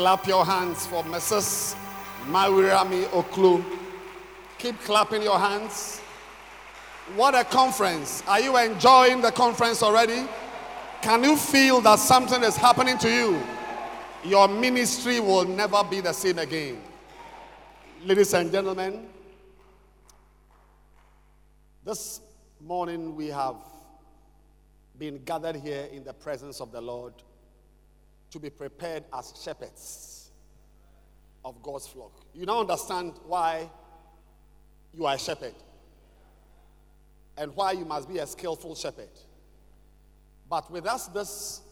Clap your hands for Mrs. Mawirami Oklu. Keep clapping your hands. What a conference. Are you enjoying the conference already? Can you feel that something is happening to you? Your ministry will never be the same again. Ladies and gentlemen, this morning we have been gathered here in the presence of the Lord to be prepared as shepherds of God's flock. You now understand why you are a shepherd and why you must be a skillful shepherd. But with us this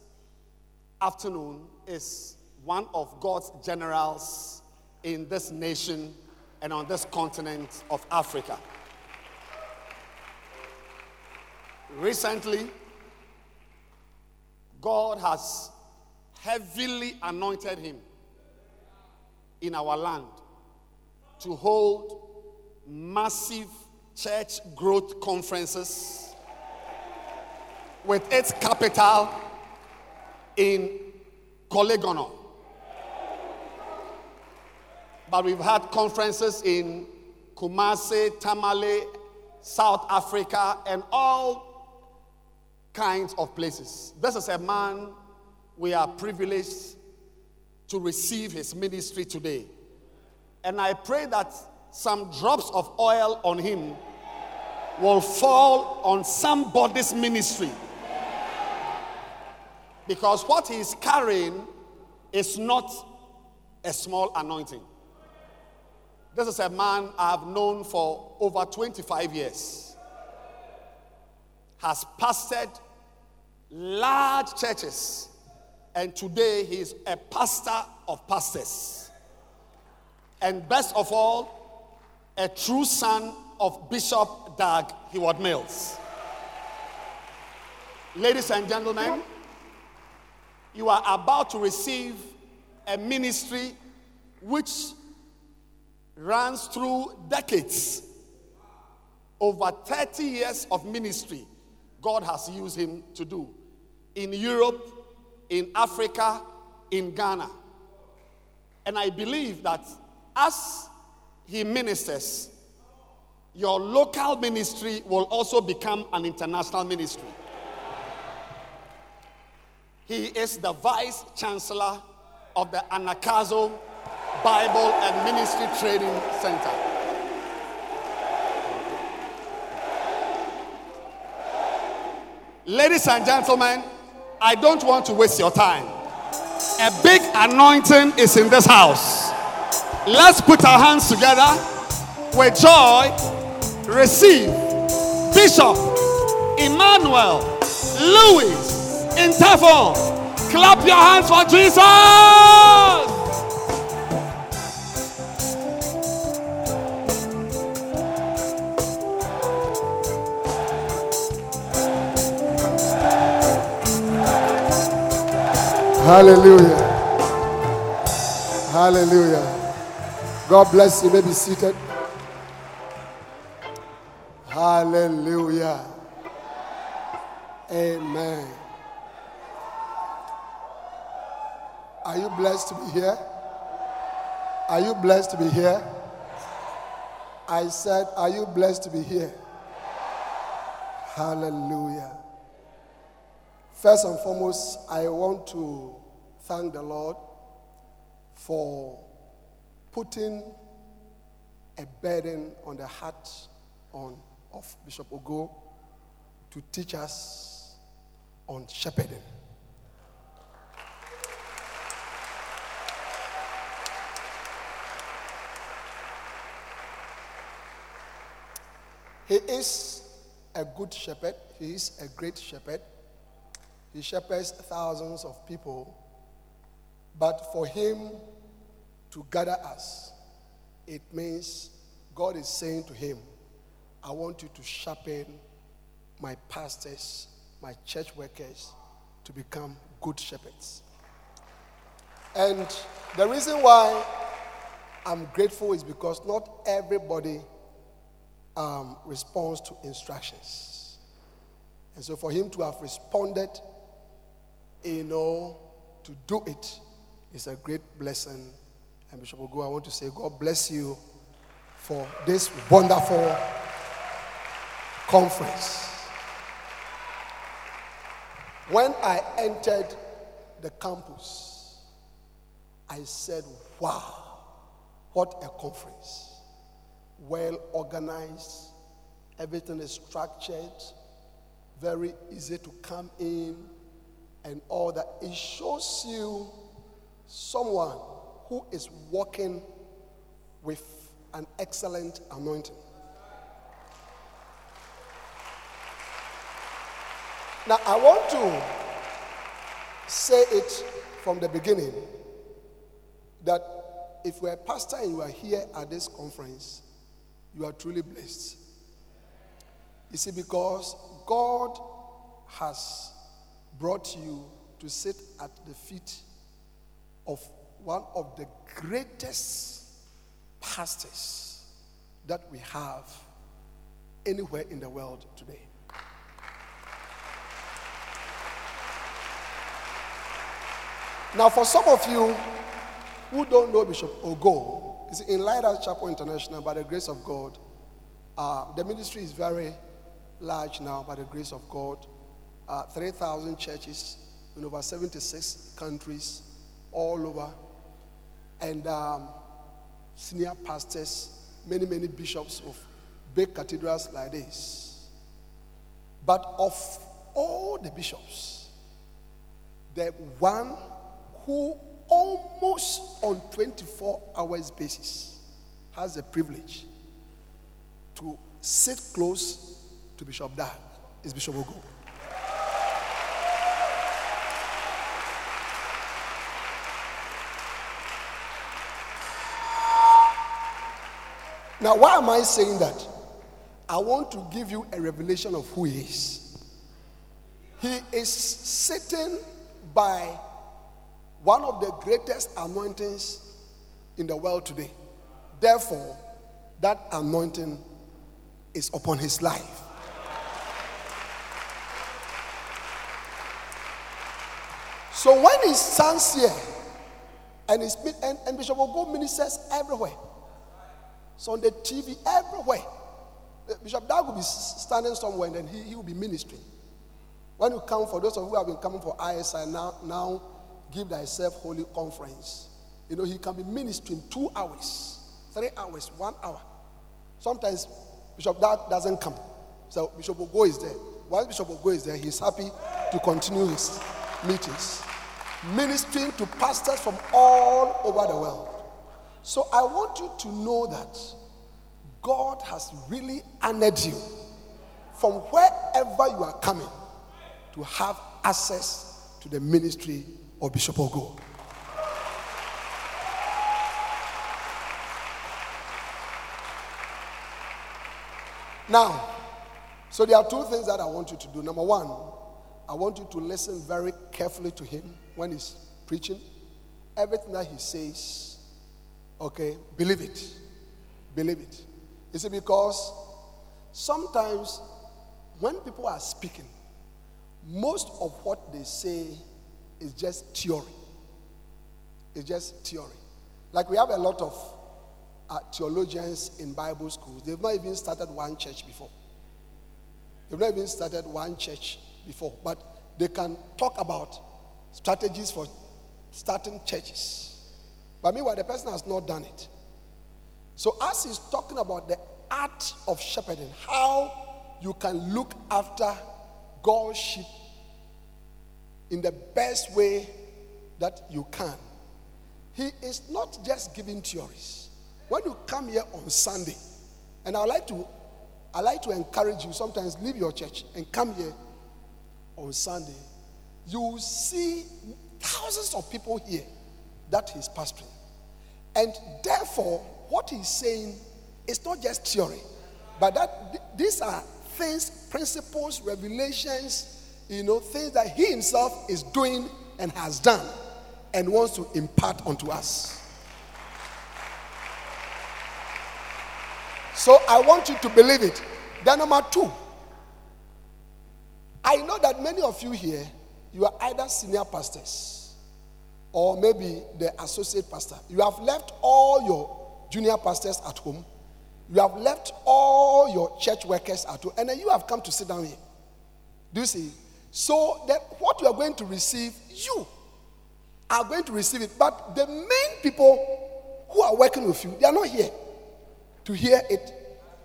afternoon is one of God's generals in this nation and on this continent of Africa. Recently, God has heavily anointed him in our land to hold massive church growth conferences with its capital in Korle But we've had conferences in Kumasi, Tamale, South Africa, and all kinds of places. This is a man we are privileged to receive his ministry today. And I pray that some drops of oil on him will fall on somebody's ministry. Because what he's carrying is not a small anointing. This is a man I've known for over 25 years. Has pastored large churches and today he is a pastor of pastors. And best of all, a true son of Bishop Dag Heward Mills. Ladies and gentlemen, you are about to receive a ministry which runs through decades. Over 30 years of ministry, God has used him to do. In Europe, in Africa, in Ghana. And I believe that as he ministers, your local ministry will also become an international ministry. He is the vice chancellor of the Anagkazo Bible and Ministry Training Center. Ladies and gentlemen, I don't want to waste your time. A big anointing is in this house. Let's put our hands together with joy. Receive Bishop Emmanuel Louis Interval. Clap your hands for Jesus. Hallelujah. Hallelujah. God bless you. you may be seated. Hallelujah. Amen. Are you blessed to be here? Are you blessed to be here? I said, Are you blessed to be here? Hallelujah. First and foremost, I want to thank the Lord for putting a burden on the heart on, of Bishop Ogo to teach us on shepherding. He is a good shepherd, he is a great shepherd. He shepherds thousands of people. But for him to gather us, it means God is saying to him, I want you to sharpen my pastors, my church workers to become good shepherds. And the reason why I'm grateful is because not everybody um, responds to instructions. And so for him to have responded you know, to do it It's a great blessing. And Bishop Ogo, I want to say, God bless you for this wonderful conference. When I entered the campus, I said, wow, what a conference. Well organized, everything is structured, very easy to come in, and all that. It shows you someone who is walking with an excellent anointing. Now, I want to say it from the beginning that if you're a pastor and you are here at this conference, you are truly blessed. You see, because God has brought you to sit at the feet of one of the greatest pastors that we have anywhere in the world today. Now, for some of you who don't know Bishop Ogo, is in Lighthouse Chapel International, by the grace of God, uh, the ministry is very large now, by the grace of God. Uh, 3,000 churches in over 76 countries, all over. And um, senior pastors, many, many bishops of big cathedrals like this. But of all the bishops, the one who almost on 24 hours basis has the privilege to sit close to Bishop Dag is Bishop Ogo. Now, why am I saying that? I want to give you a revelation of who he is. He is sitting by one of the greatest anointings in the world today. Therefore, that anointing is upon his life. So when he stands here and, and, and Bishop Ogo ministers everywhere, so on the TV, everywhere. Eh, Bishop Dag will be standing somewhere and then he, he will be ministering. When you come, for those of you who have been coming for ISI now, now give thyself wholly conference. You know, he can be ministering two hours, three hours, one hour. Sometimes Bishop Dag doesn't come. So Bishop Ogo is there. While Bishop Ogo is there, he's happy to continue his meetings. Ministering to pastors from all over the world. So I want you to know that God has really honored you from wherever you are coming to have access to the ministry of Bishop Ogo. Now, so there are two things that I want you to do. Number one, I want you to listen very carefully to him when he's preaching. Everything that he says Okay, believe it. Believe it. You see, because sometimes when people are speaking, most of what they say is just theory. It's just theory. Like we have a lot of uh, theologians in Bible schools. They've not even started one church before. They've not even started one church before, but they can talk about strategies for starting churches but meanwhile, the person has not done it. So, as he's talking about the art of shepherding, how you can look after God's sheep in the best way that you can, he is not just giving theories. When you come here on Sunday, and I would like to I like to encourage you sometimes leave your church and come here on Sunday. You will see thousands of people here that he's pastoring. And therefore, what he's saying is not just theory, but that th- these are things, principles, revelations, you know, things that he himself is doing and has done and wants to impart onto us. So I want you to believe it. Then, number two, I know that many of you here, you are either senior pastors or maybe the associate pastor. You have left all your junior pastors at home. You have left all your church workers at home. And then you have come to sit down here. Do you see? So that what you are going to receive, you are going to receive it. But the main people who are working with you, they are not here to hear it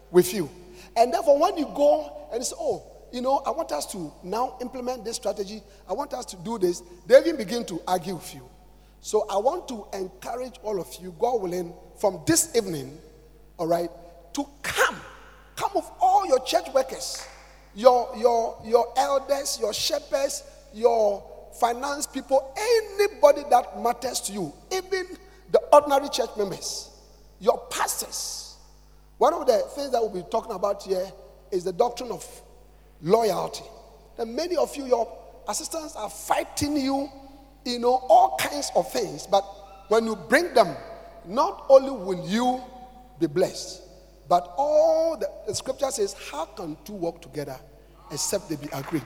with you. And therefore, when you go and say, Oh, you know, I want us to now implement this strategy, I want us to do this, they even begin to argue with you. So I want to encourage all of you, God willing, from this evening, all right, to come. Come with all your church workers, your, your, your elders, your shepherds, your finance people, anybody that matters to you, even the ordinary church members, your pastors. One of the things that we'll be talking about here is the doctrine of loyalty. And many of you, your assistants are fighting you, you know, all kinds of things. But when you bring them, not only will you be blessed, but all the, the scripture says, How can two walk together except they be agreed?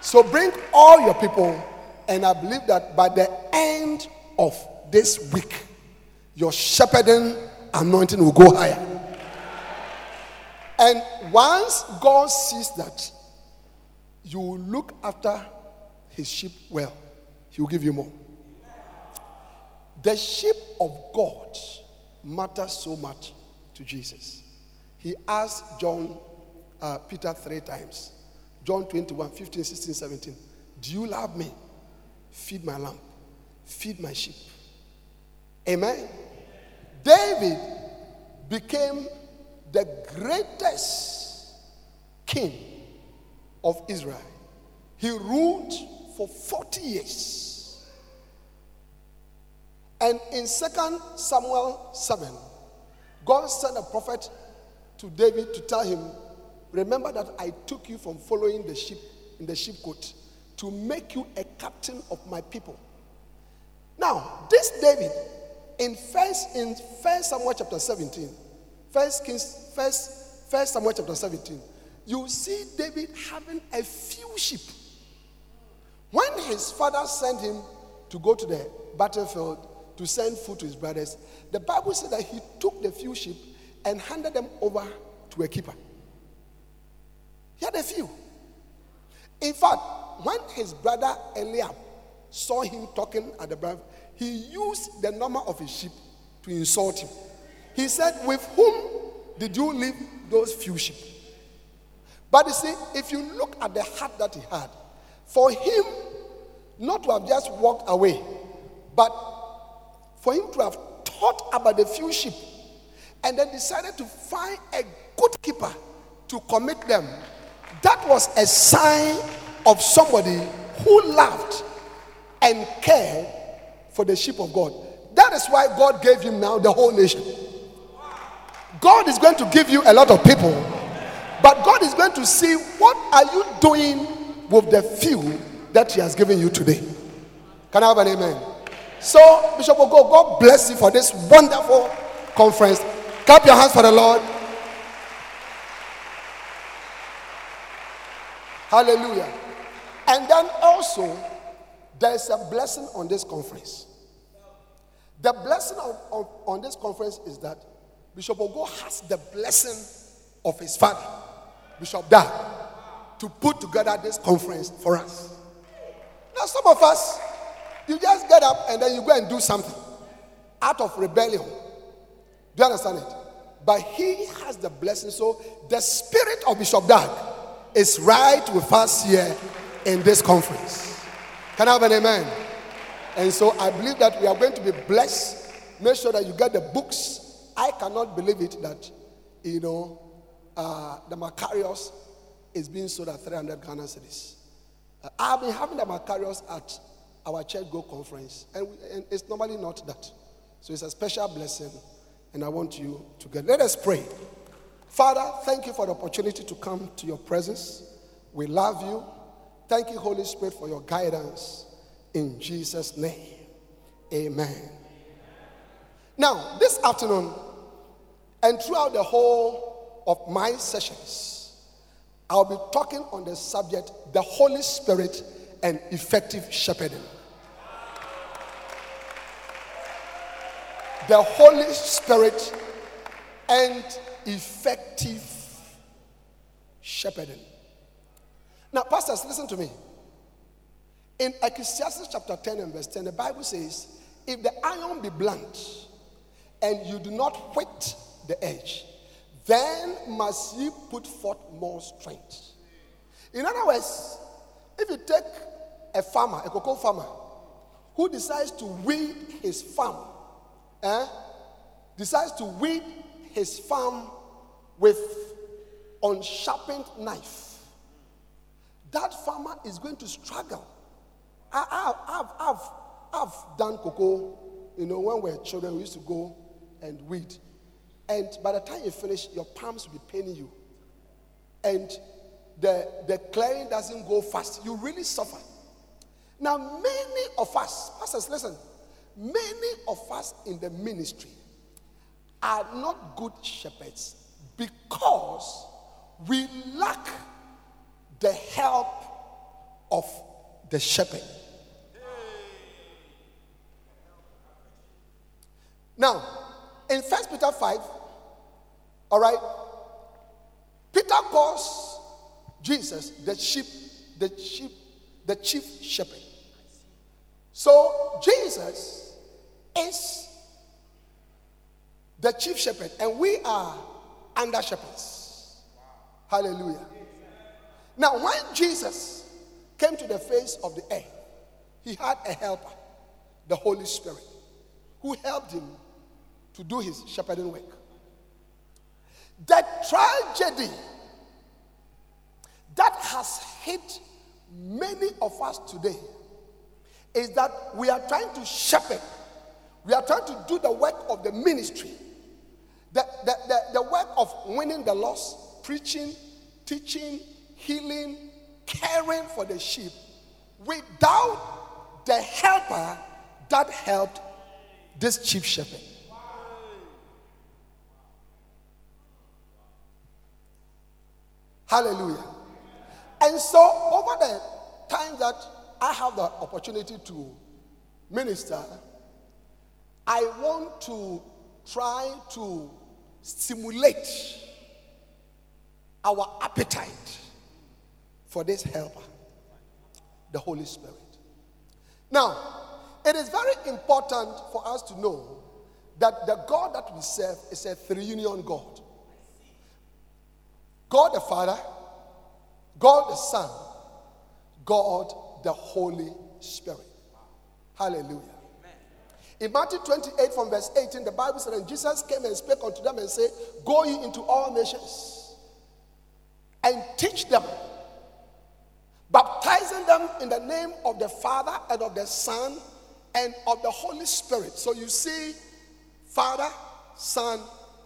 So bring all your people and I believe that by the end of this week, your shepherding anointing will go higher. And once God sees that you look after his sheep well, he will give you more. The sheep of God matters so much to Jesus. He asked John, uh, Peter three times. John 21, 15, 16, 17. Do you love me? feed my lamb, feed my sheep. Amen. David became the greatest king of Israel. He ruled for 40 years. And in 2 Samuel 7, God sent a prophet to David to tell him, Remember that I took you from following the sheep in the sheepcote to make you a captain of my people. Now, this David, in first in First Samuel chapter 17, First Kings, First, First Samuel chapter 17, you see David having a few sheep. When his father sent him to go to the battlefield to send food to his brothers, the Bible said that he took the few sheep and handed them over to a keeper. He had a few. In fact, when his brother Eliab saw him talking at the bar, he used the number of his sheep to insult him. He said, With whom did you leave those few sheep? But you see, if you look at the heart that he had, for him not to have just walked away, but for him to have thought about the few sheep and then decided to find a good keeper to commit them, that was a sign of somebody who loved and cared for the sheep of God. That is why God gave him now the whole nation. God is going to give you a lot of people, but God is going to see what are you doing with the few that He has given you today. Can I have an amen? So, Bishop Ogo, God bless you for this wonderful conference. Clap your hands for the Lord. Hallelujah. And then also, there's a blessing on this conference. The blessing of, of, on this conference is that Bishop Ogo has the blessing of his father, Bishop Da, to put together this conference for us. Now, some of us, you just get up and then you go and do something out of rebellion. Do you understand it? But he has the blessing. So the spirit of Bishop Dag is right with us here in this conference. Can I have an amen? And so I believe that we are going to be blessed. Make sure that you get the books. I cannot believe it that, you know, uh, the Macarius is being sold at 300 Ghana cedis. Uh, I've been having the Macarius at our church go conference, and, we, and it's normally not that. So it's a special blessing, and I want you to get. Let us pray. Father, thank you for the opportunity to come to your presence. We love you. Thank you, Holy Spirit, for your guidance. In Jesus' name, amen. Now, this afternoon, and throughout the whole of my sessions, I'll be talking on the subject the Holy Spirit and effective shepherding. the Holy Spirit, and effective shepherding. Now, pastors, listen to me. In Ecclesiastes chapter 10 and verse 10, the Bible says, If the iron be blunt and you do not whet the edge, then must ye put forth more strength. In other words, if you take a farmer, a cocoa farmer, who decides to weed his farm, eh, decides to weed his farm with unsharpened knife, that farmer is going to struggle. I, have I've, I've done cocoa, you know, when we were children, we used to go and weed. And by the time you finish, your palms will be paining you. And the, the clearing doesn't go fast. You really suffer. Now, many of us, pastors, listen, many of us in the ministry are not good shepherds because we lack the help of the shepherd. Now, in First Peter 5, all right, Peter calls Jesus the sheep, the sheep, the chief shepherd. So Jesus is the chief shepherd, and we are under shepherds. Hallelujah. Now, when Jesus came to the face of the earth, he had a helper, the Holy Spirit, who helped him to do his shepherding work. The tragedy that has hit many of us today is that we are trying to shepherd, we are trying to do the work of the ministry, the, the, the, the work of winning the lost, preaching, teaching, healing, caring for the sheep without the helper that helped this chief shepherd. Hallelujah. And so, over the time that I have the opportunity to minister, I want to try to stimulate our appetite for this helper, the Holy Spirit. Now, it is very important for us to know that the God that we serve is a three union God. God the Father, God the Son, God the Holy Spirit. Hallelujah. In Matthew 28, from verse 18, the Bible said, And Jesus came and spake unto them and said, Go ye into all nations and teach them, baptizing them in the name of the Father and of the Son and of the Holy Spirit. So you see, Father, Son,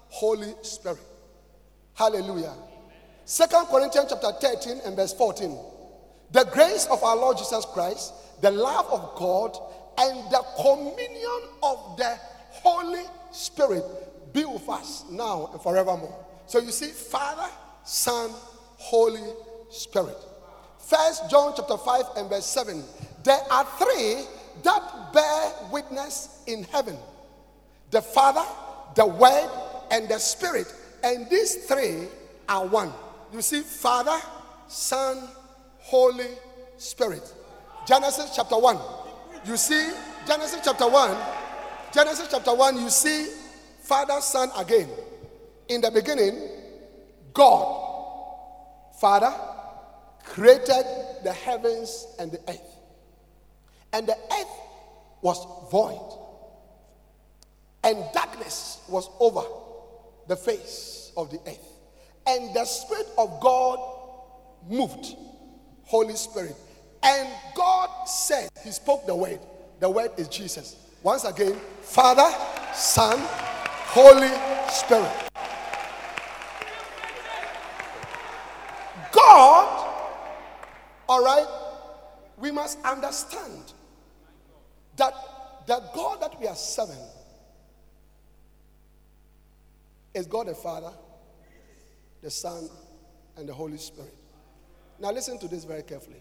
Holy Spirit. Hallelujah. Second Corinthians chapter 13 and verse 14. The grace of our Lord Jesus Christ, the love of God, and the communion of the Holy Spirit be with us now and forevermore. So you see, Father, Son, Holy Spirit. First John chapter 5 and verse 7. There are three that bear witness in heaven the Father, the Word, and the Spirit. And these three are one you see Father, Son, Holy Spirit. Genesis chapter 1. You see Genesis chapter 1. Genesis chapter 1, you see Father, Son again. In the beginning, God, Father, created the heavens and the earth. And the earth was void. And darkness was over the face of the earth. And the Spirit of God moved, Holy Spirit. And God said, He spoke the word. The word is Jesus. Once again, Father, Son, Holy Spirit. God, all right, we must understand that the God that we are serving is God the Father, the Son, and the Holy Spirit. Now, listen to this very carefully.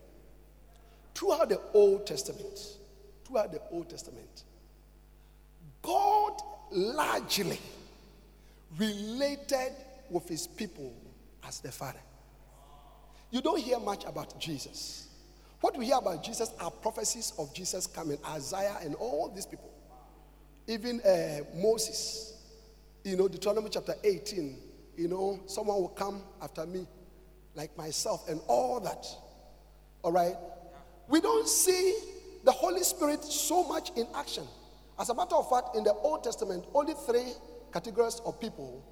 Throughout the Old Testament, throughout the Old Testament, God largely related with his people as the Father. You don't hear much about Jesus. What we hear about Jesus are prophecies of Jesus coming, Isaiah and all these people. Even uh, Moses, you know, Deuteronomy chapter 18, you know, someone will come after me like myself and all that. All right? We don't see the Holy Spirit so much in action. As a matter of fact, in the Old Testament, only three categories of people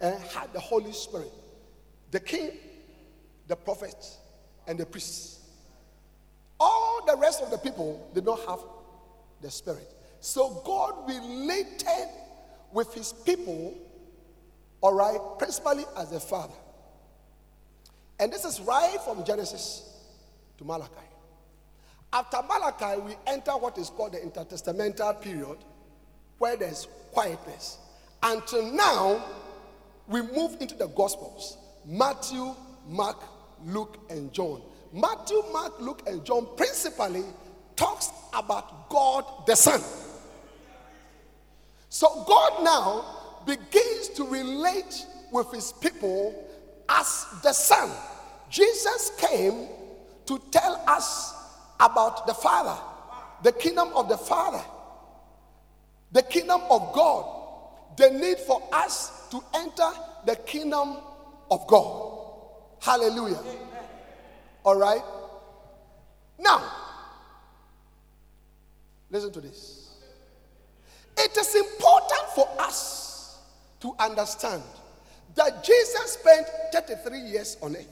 uh, had the Holy Spirit the king, the prophet, and the priest. All the rest of the people did not have the Spirit. So God related with his people, all right, principally as a father. And this is right from Genesis to Malachi. After Malachi, we enter what is called the intertestamental period, where there's quietness. Until now, we move into the Gospels Matthew, Mark, Luke, and John. Matthew, Mark, Luke, and John principally talks about God the Son. So God now begins to relate with his people as the Son. Jesus came to tell us about the Father, the kingdom of the Father, the kingdom of God, the need for us to enter the kingdom of God. Hallelujah. All right. Now, listen to this. It is important for us to understand that Jesus spent 33 years on earth.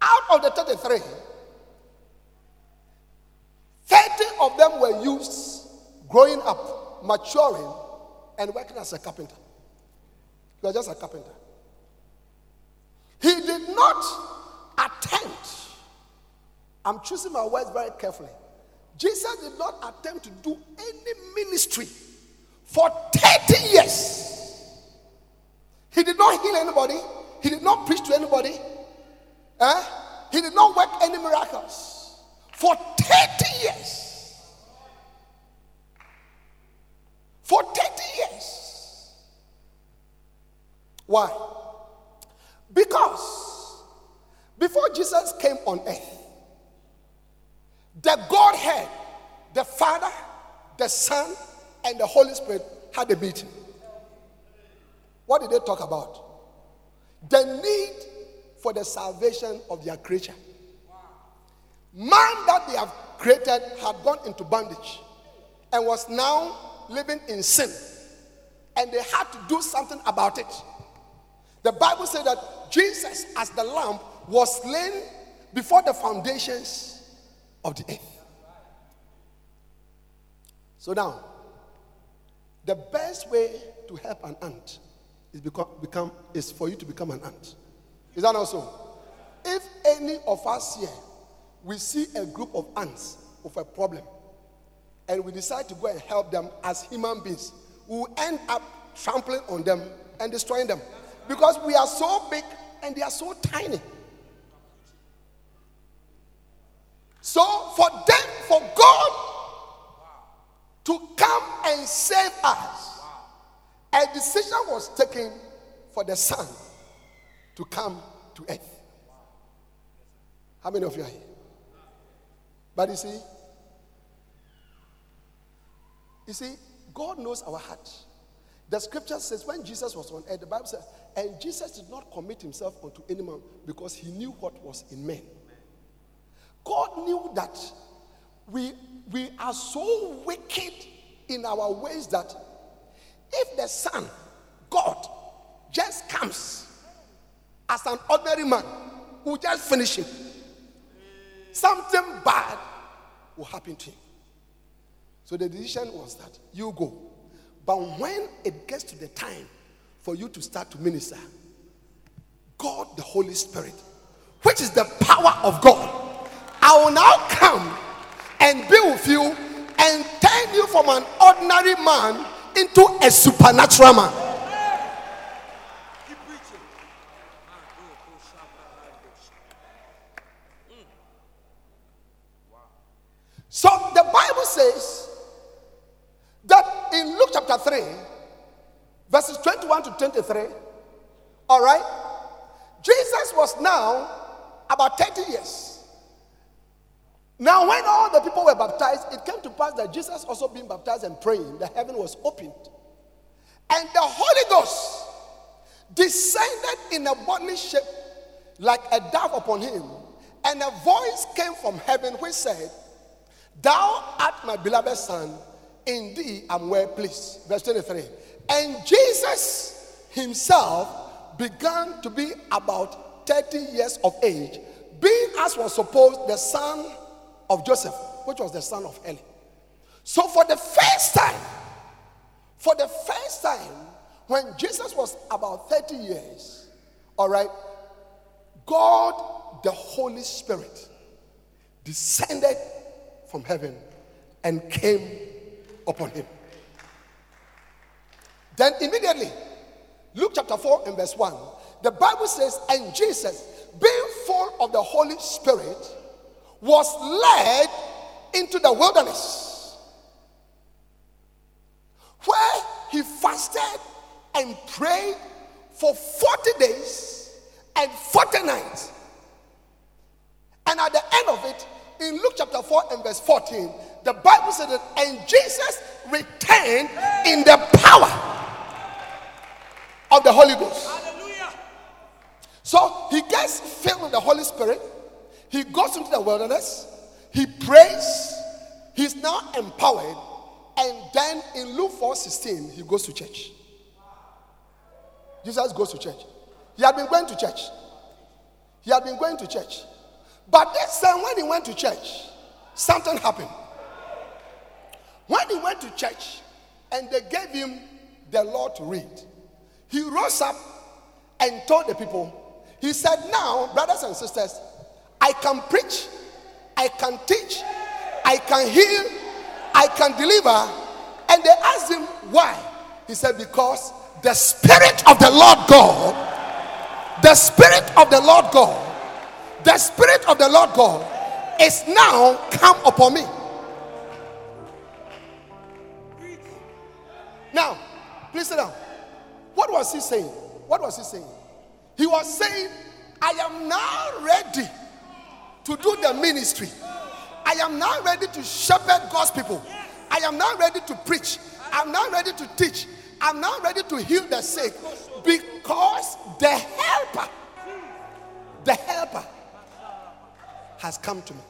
Out of the 33, 30 of them were used growing up, maturing, and working as a carpenter. He was just a carpenter. He did not attempt, I'm choosing my words very carefully. Jesus did not attempt to do any ministry for 30 years. He did not heal anybody, he did not preach to anybody, eh? he did not work any miracles for 30 years. For 30 years. Why? Because before Jesus came on earth, the Godhead, the Father, the Son, and the Holy Spirit had a meeting. What did they talk about? The need for the salvation of their creature. Man that they have created had gone into bondage and was now living in sin. And they had to do something about it. The Bible said that Jesus, as the lamb, was slain before the foundations of the earth. So now, the best way to help an ant is become, become is for you to become an ant. Is that also? If any of us here we see a group of ants with a problem and we decide to go and help them as human beings, we will end up trampling on them and destroying them because we are so big and they are so tiny. So for them, for God to come and save us, a decision was taken for the Son to come to earth. How many of you are here? But you see, you see, God knows our heart. The scripture says when Jesus was on earth, the Bible says, and Jesus did not commit himself unto any man because he knew what was in men. God knew that we, we are so wicked in our ways that if the Son, God, just comes as an ordinary man, who just finish him, something bad will happen to him. So the decision was that you go. But when it gets to the time for you to start to minister, God, the Holy Spirit, which is the power of God, I will now come and be with you and turn you from an ordinary man into a supernatural man. So the Bible says that in Luke chapter 3, verses 21 to 23, all right, Jesus was now about 30 years. Now, when all the people were baptized, it came to pass that Jesus also being baptized and praying, the heaven was opened. And the Holy Ghost descended in a bodily shape like a dove upon him. And a voice came from heaven which said, Thou art my beloved Son, in thee I'm well pleased. Verse 23. And Jesus himself began to be about 30 years of age, being as was supposed the son of Joseph, which was the son of Eli. So, for the first time, for the first time, when Jesus was about 30 years, all right, God, the Holy Spirit, descended from heaven and came upon him. Then immediately, Luke chapter 4 and verse 1, the Bible says, And Jesus, being full of the Holy Spirit, was led into the wilderness where he fasted and prayed for 40 days and 40 nights. And at the end of it, in Luke chapter 4 and verse 14, the Bible said that, and Jesus returned in the power of the Holy Ghost. Hallelujah. So he gets filled with the Holy Spirit. He goes into the wilderness. He prays. He's now empowered. And then in Luke 4 16, he goes to church. Jesus goes to church. He had been going to church. He had been going to church. But this time, when he went to church, something happened. When he went to church and they gave him the law to read, he rose up and told the people, he said, Now, brothers and sisters, I can preach, I can teach, I can heal, I can deliver. And they asked him, Why? He said, Because the Spirit of the Lord God, the Spirit of the Lord God, the Spirit of the Lord God is now come upon me. Now, please sit down. What was he saying? What was he saying? He was saying, I am now ready to do the ministry. I am now ready to shepherd God's people. I am now ready to preach. I'm now ready to teach. I'm now ready to heal the sick because the helper, the helper has come to me.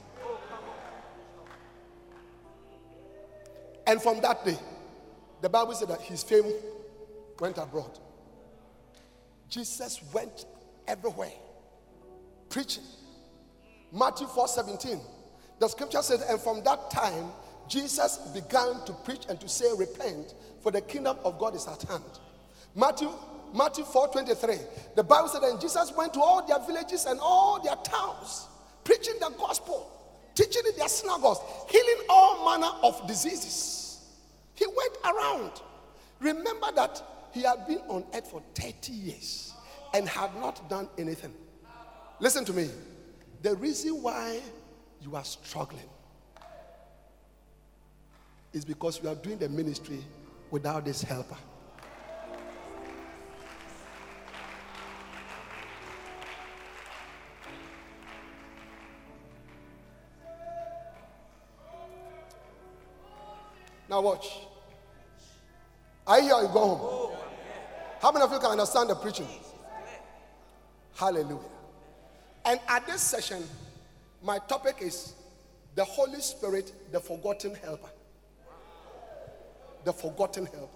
And from that day, the Bible said that his fame went abroad. Jesus went everywhere preaching. Matthew 4 17. The scripture says, and from that time, Jesus began to preach and to say, Repent, for the kingdom of God is at hand. Matthew Matthew 4 23. The Bible said, and Jesus went to all their villages and all their towns, preaching the gospel, teaching in their synagogues, healing all manner of diseases. He went around. Remember that he had been on earth for 30 years and had not done anything. Listen to me. The reason why you are struggling is because you are doing the ministry without this helper. Now watch. I hear you go home. How many of you can understand the preaching? Hallelujah. And at this session, my topic is the Holy Spirit, the forgotten helper. The forgotten helper.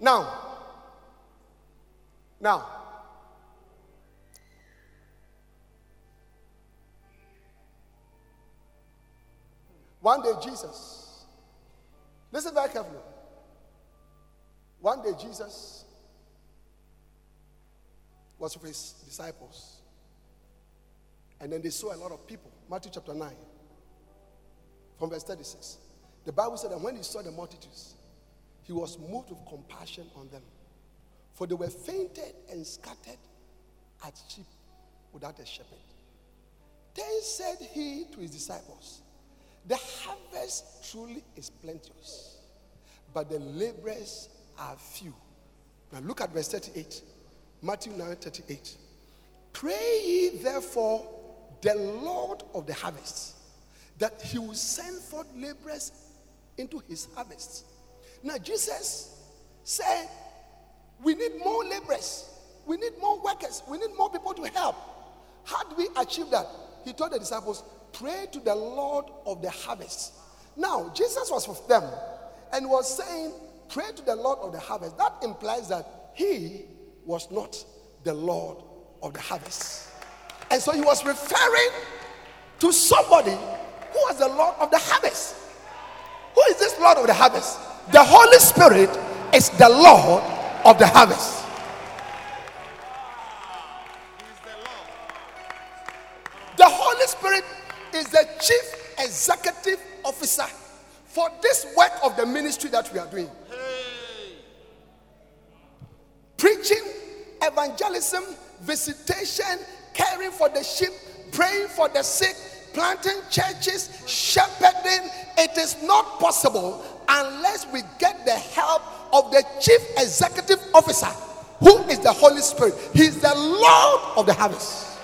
Now, now, one day Jesus, listen very carefully. One day Jesus was with his disciples. And then they saw a lot of people. Matthew chapter 9, from verse 36. The Bible said that when he saw the multitudes, he was moved with compassion on them. For they were fainted and scattered as sheep without a shepherd. Then said he to his disciples, The harvest truly is plenteous, but the laborers are few. Now look at verse 38. Matthew 9 38. Pray ye therefore the Lord of the harvest that he will send forth laborers into his harvest. Now, Jesus said, We need more laborers, we need more workers, we need more people to help. How do we achieve that? He told the disciples, Pray to the Lord of the harvest. Now, Jesus was with them and was saying, Pray to the Lord of the harvest. That implies that he was not the Lord of the harvest. And so he was referring to somebody who was the Lord of the harvest. Who is this Lord of the harvest? The Holy Spirit is the Lord of the harvest. The Holy Spirit is the chief executive officer for this work of the ministry that we are doing. Preaching, evangelism, visitation, caring for the sheep, praying for the sick, planting churches, shepherding. It is not possible unless we get the help of the chief executive officer, who is the Holy Spirit. He's the Lord of the harvest.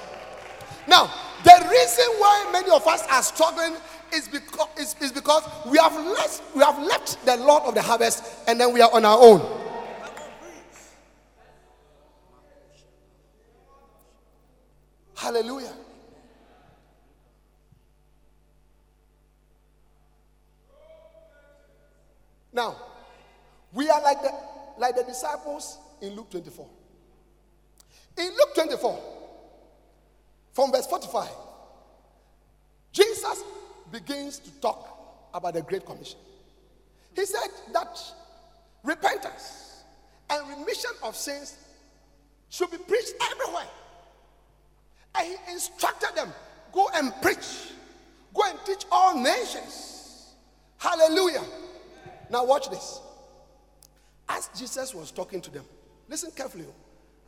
Now, the reason why many of us are struggling is because, is, is because we have left we have left the Lord of the harvest and then we are on our own. Hallelujah. Now, we are like the like the disciples in Luke 24. In Luke 24, from verse 45, Jesus begins to talk about the Great Commission. He said that repentance and remission of sins should be preached everywhere. And he instructed them go and preach, go and teach all nations. Hallelujah. Now, watch this. As Jesus was talking to them, listen carefully.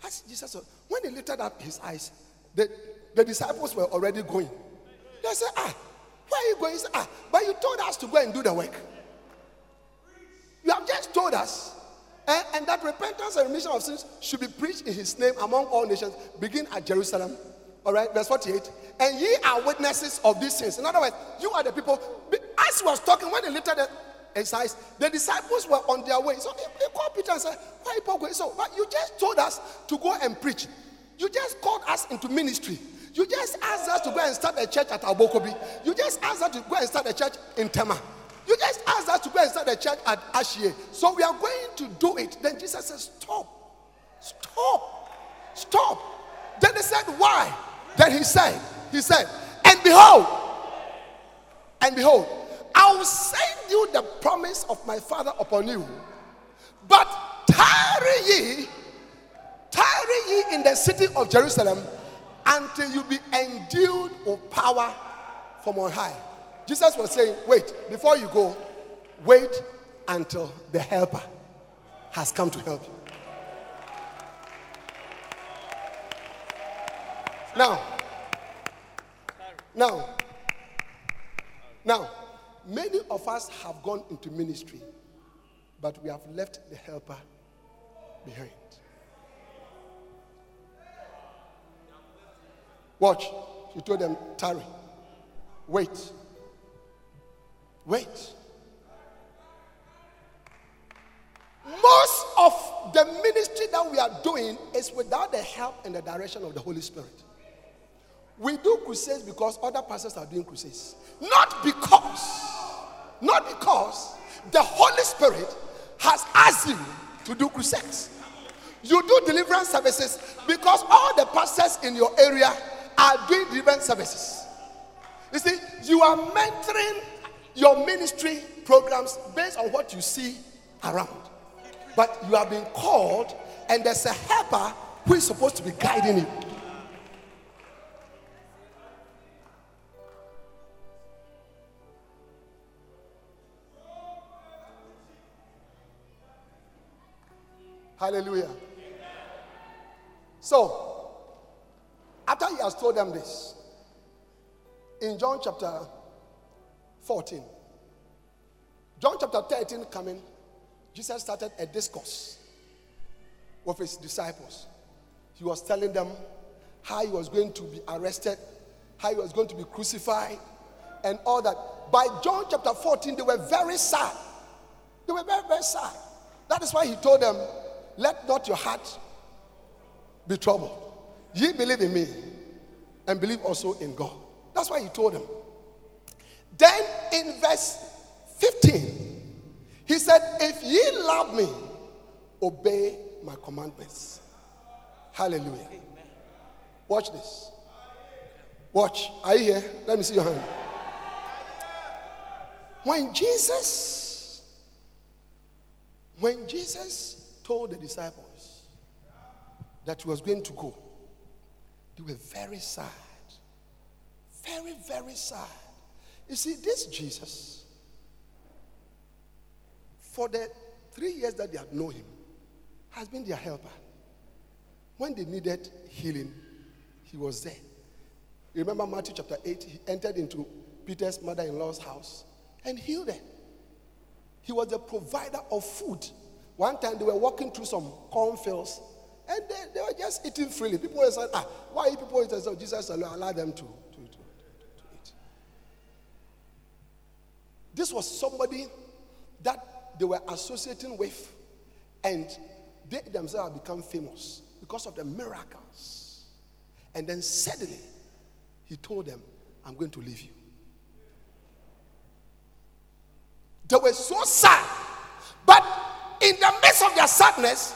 As Jesus, when he lifted up his eyes, the, the disciples were already going. They said, Ah, where are you going? He said, Ah, but you told us to go and do the work. You have just told us. And, and that repentance and remission of sins should be preached in his name among all nations, begin at Jerusalem. All right, verse 48. And ye are witnesses of these things. In other words, you are the people. As he was talking, when he lifted his eyes, the disciples were on their way. So he, he called Peter and said, Why are you going? So, but you just told us to go and preach. You just called us into ministry. You just asked us to go and start a church at Abokobi. You just asked us to go and start a church in Tema. You just asked us to go and start a church at Ashie. So we are going to do it. Then Jesus said, Stop. Stop. Stop. Then they said, Why? Then he said, He said, And behold, and behold, I will send you the promise of my father upon you. But tarry ye, tarry ye in the city of Jerusalem until you be endued with power from on high. Jesus was saying, Wait, before you go, wait until the helper has come to help you. Now, now, now, many of us have gone into ministry, but we have left the helper behind. Watch. She told them, tarry. Wait. Wait. Most of the ministry that we are doing is without the help and the direction of the Holy Spirit. We do crusades because other pastors are doing crusades. Not because, not because the Holy Spirit has asked you to do crusades. You do deliverance services because all the pastors in your area are doing deliverance services. You see, you are mentoring your ministry programs based on what you see around. But you have been called, and there's a helper who is supposed to be guiding you. Hallelujah. So, after he has told them this, in John chapter 14. John chapter 13 coming, Jesus started a discourse with his disciples. He was telling them how he was going to be arrested, how he was going to be crucified, and all that. By John chapter 14, they were very sad. They were very, very sad. That is why he told them, Let not your heart be troubled. Ye believe in me, and believe also in God. That's why he told them. Then in verse 15, he said, If ye love me, obey my commandments. Hallelujah. Watch this. Watch. Are you here? Let me see your hand. When Jesus, when Jesus told the disciples that he was going to go, they were very sad. Very, very sad. You see, this Jesus, for the three years that they had known him, has been their helper. When they needed healing, he was there. You remember Matthew chapter 8? He entered into Peter's mother in law's house and healed them. He was the provider of food. One time they were walking through some cornfields and they, they were just eating freely. People were saying, ah, why people eating? So Jesus allowed them to, to, to, to eat. This was somebody that they were associating with, and they themselves have become famous because of the miracles. And then suddenly, he told them, I'm going to leave you. They were so sad. But in the midst of their sadness,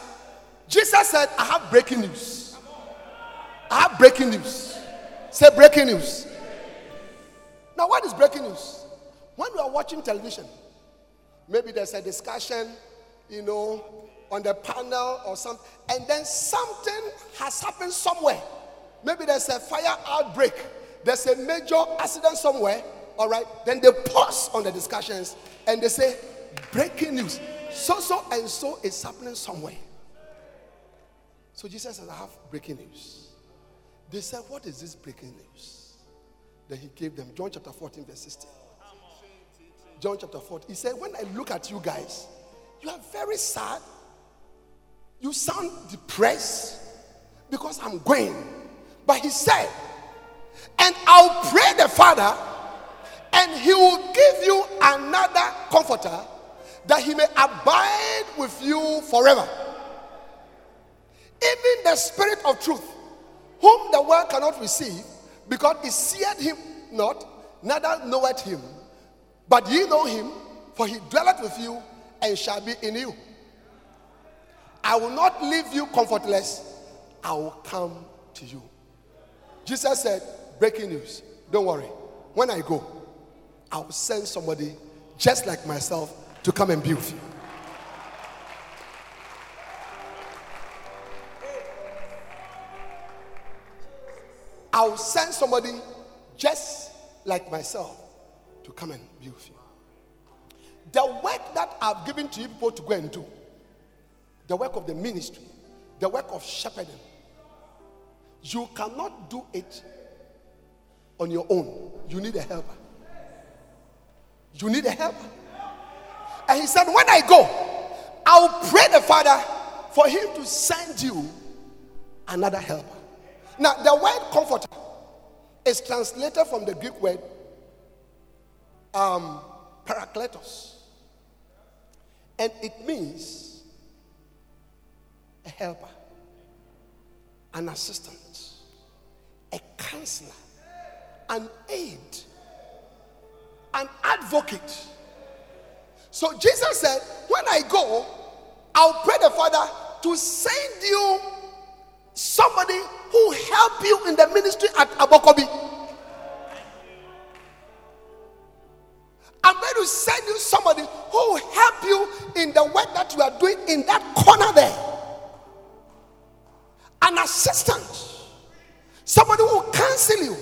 Jesus said, I have breaking news. I have breaking news. Say breaking news. Now, what is breaking news? When we are watching television, maybe there's a discussion, you know, on the panel or something, and then something has happened somewhere. Maybe there's a fire outbreak, there's a major accident somewhere, all right? Then they pause on the discussions and they say, breaking news. So, so, and so is happening somewhere. So Jesus says, I have breaking news. They said, What is this breaking news? Then he gave them John chapter 14, verse 16. John chapter 14. He said, When I look at you guys, you are very sad. You sound depressed because I'm going. But he said, And I'll pray the Father and he will give you another comforter that he may abide with you forever. Even the Spirit of truth, whom the world cannot receive, because it seeth him not, neither knoweth him. But ye know him, for he dwelleth with you and shall be in you. I will not leave you comfortless, I will come to you. Jesus said, Breaking news, don't worry. When I go, I will send somebody just like myself to come and be with you. I'll send somebody just like myself to come and be with you. The work that I've given to you people to go and do, the work of the ministry, the work of shepherding, you cannot do it on your own. You need a helper. You need a helper. And he said, When I go, I'll pray the Father for him to send you another helper. Now, the word comforter is translated from the Greek word um, parakletos. And it means a helper, an assistant, a counselor, an aid an advocate. So Jesus said, When I go, I'll pray the Father to send you somebody who help you in the ministry at Abokobi. I'm going to send you somebody who will help you in the work that you are doing in that corner there. An assistant, somebody who will counsel you,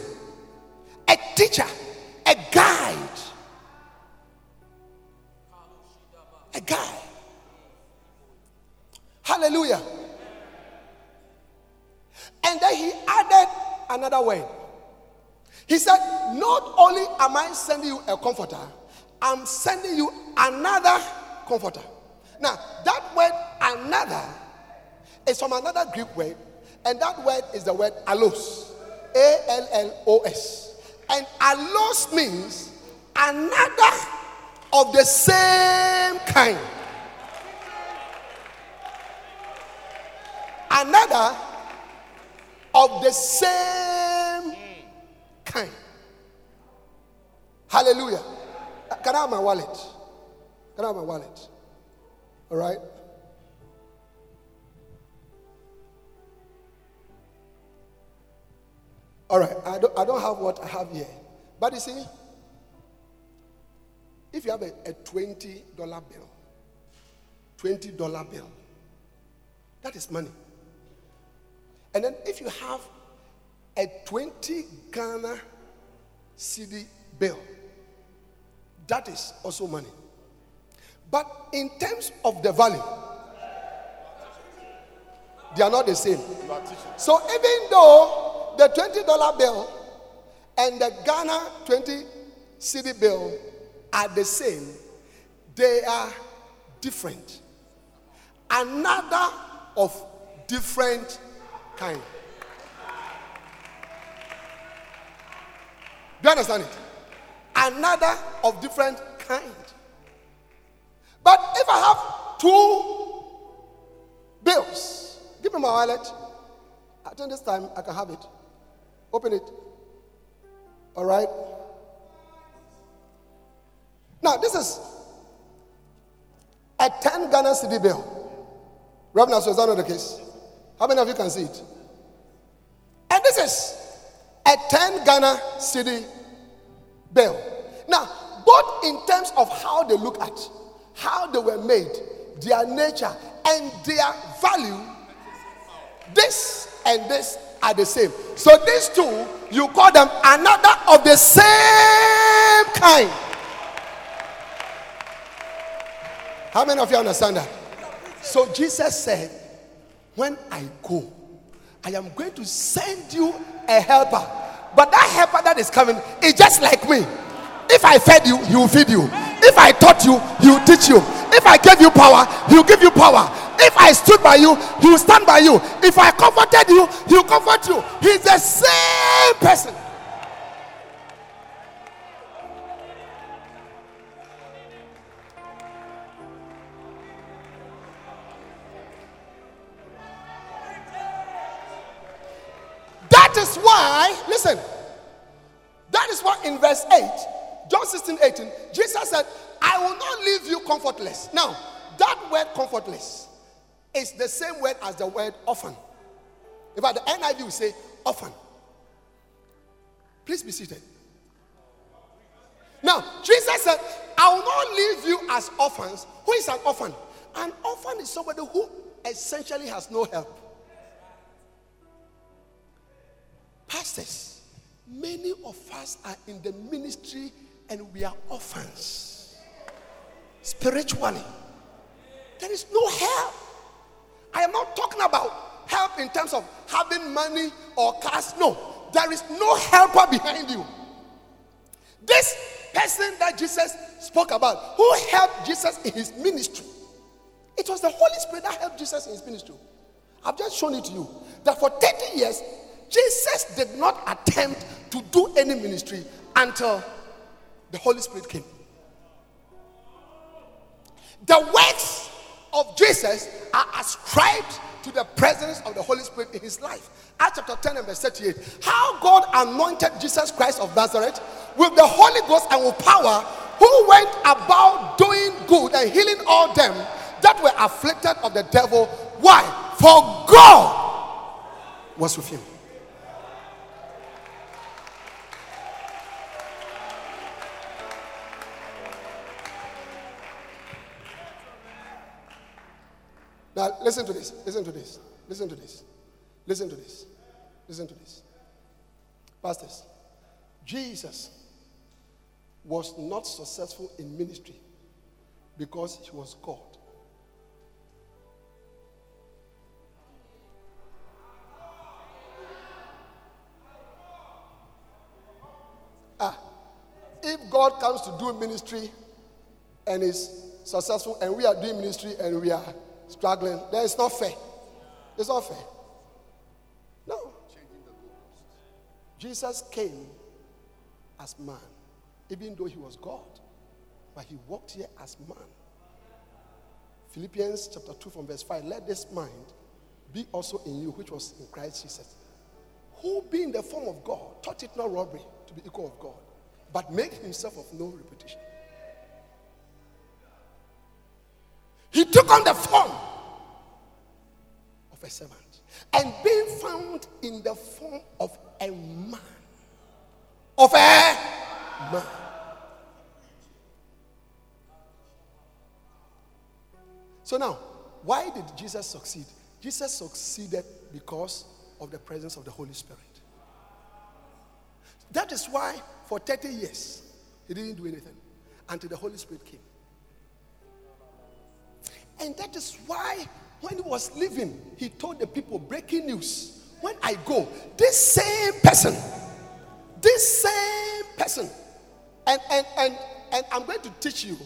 a teacher, a guide. A guy. Hallelujah. And then he added another word. He said, Not only am I sending you a comforter, I'm sending you another comforter. Now, that word another is from another Greek word, and that word is the word allos. A L L O S. And allos means another of the same kind. Another of the same kind. Hallelujah. Can I have my wallet? Can I have my wallet? All right. All right. I don't, I don't have what I have here. But you see, if you have a, a $20 bill, $20 bill, that is money. And then if you have a 20 Ghana cedi bill, that is also money. But in terms of the value, they are not the same. So even though the $20 bill and the Ghana 20 cedi bill are the same, they are different. Another of different kind. Do you understand it? Another of different kind. But if I have two bills, give me my wallet. I think this time I can have it. Open it. All right. Now, this is a 10 Ghana cedi bill. Reverend, so is that not the case? How many of you can see it? And this is a 10 Ghana cedi bill. Now, both in terms of how they look at, how they were made, their nature, and their value, this and this are the same. So these two, you call them another of the same kind. How many of you understand that? So Jesus said, When I go, I am going to send you a helper. But that helper that is coming is just like me. If I fed you, he will feed you. If I taught you, he will teach you. If I gave you power, he will give you power. If I stood by you, he will stand by you. If I comforted you, he will comfort you. He's the same person. Listen, that is why in verse 8, John 16, 18, Jesus said, I will not leave you comfortless. Now, that word comfortless is the same word as the word orphan. In fact, the NIV will say orphan. Please be seated. Now, Jesus said, I will not leave you as orphans. Who is an orphan? An orphan is somebody who essentially has no help. Pastors, many of us are in the ministry and we are orphans. Spiritually, there is no help. I am not talking about help in terms of having money or cars. No, there is no helper behind you. This person that Jesus spoke about, who helped Jesus in his ministry, it was the Holy Spirit that helped Jesus in his ministry. I've just shown it to you that for 30 years, Jesus did not attempt to do any ministry until the Holy Spirit came. The works of Jesus are ascribed to the presence of the Holy Spirit in his life. Acts chapter 10 and verse 38. How God anointed Jesus Christ of Nazareth with the Holy Ghost and with power, who went about doing good and healing all them that were afflicted of the devil. Why? For God was with him. Now, listen to this. Listen to this. Listen to this. Listen to this. Listen to this. Pastors, Jesus was not successful in ministry because he was God. Ah, if God comes to do ministry and is successful, and we are doing ministry and we are struggling, then it's not fair. It's not fair. No. Jesus came as man, even though he was God, but he walked here as man. Philippians chapter 2 from verse 5 let this mind be also in you, which was in Christ Jesus, who being the form of God, thought it not robbery to be equal of God, but made himself of no reputation. He took on the servant and being found in the form of a man. Of a man. So now, why did Jesus succeed? Jesus succeeded because of the presence of the Holy Spirit. That is why for 30 years he didn't do anything until the Holy Spirit came. And that is why when he was leaving, he told the people breaking news. When I go, this same person, this same person, and and and, and I'm going to teach you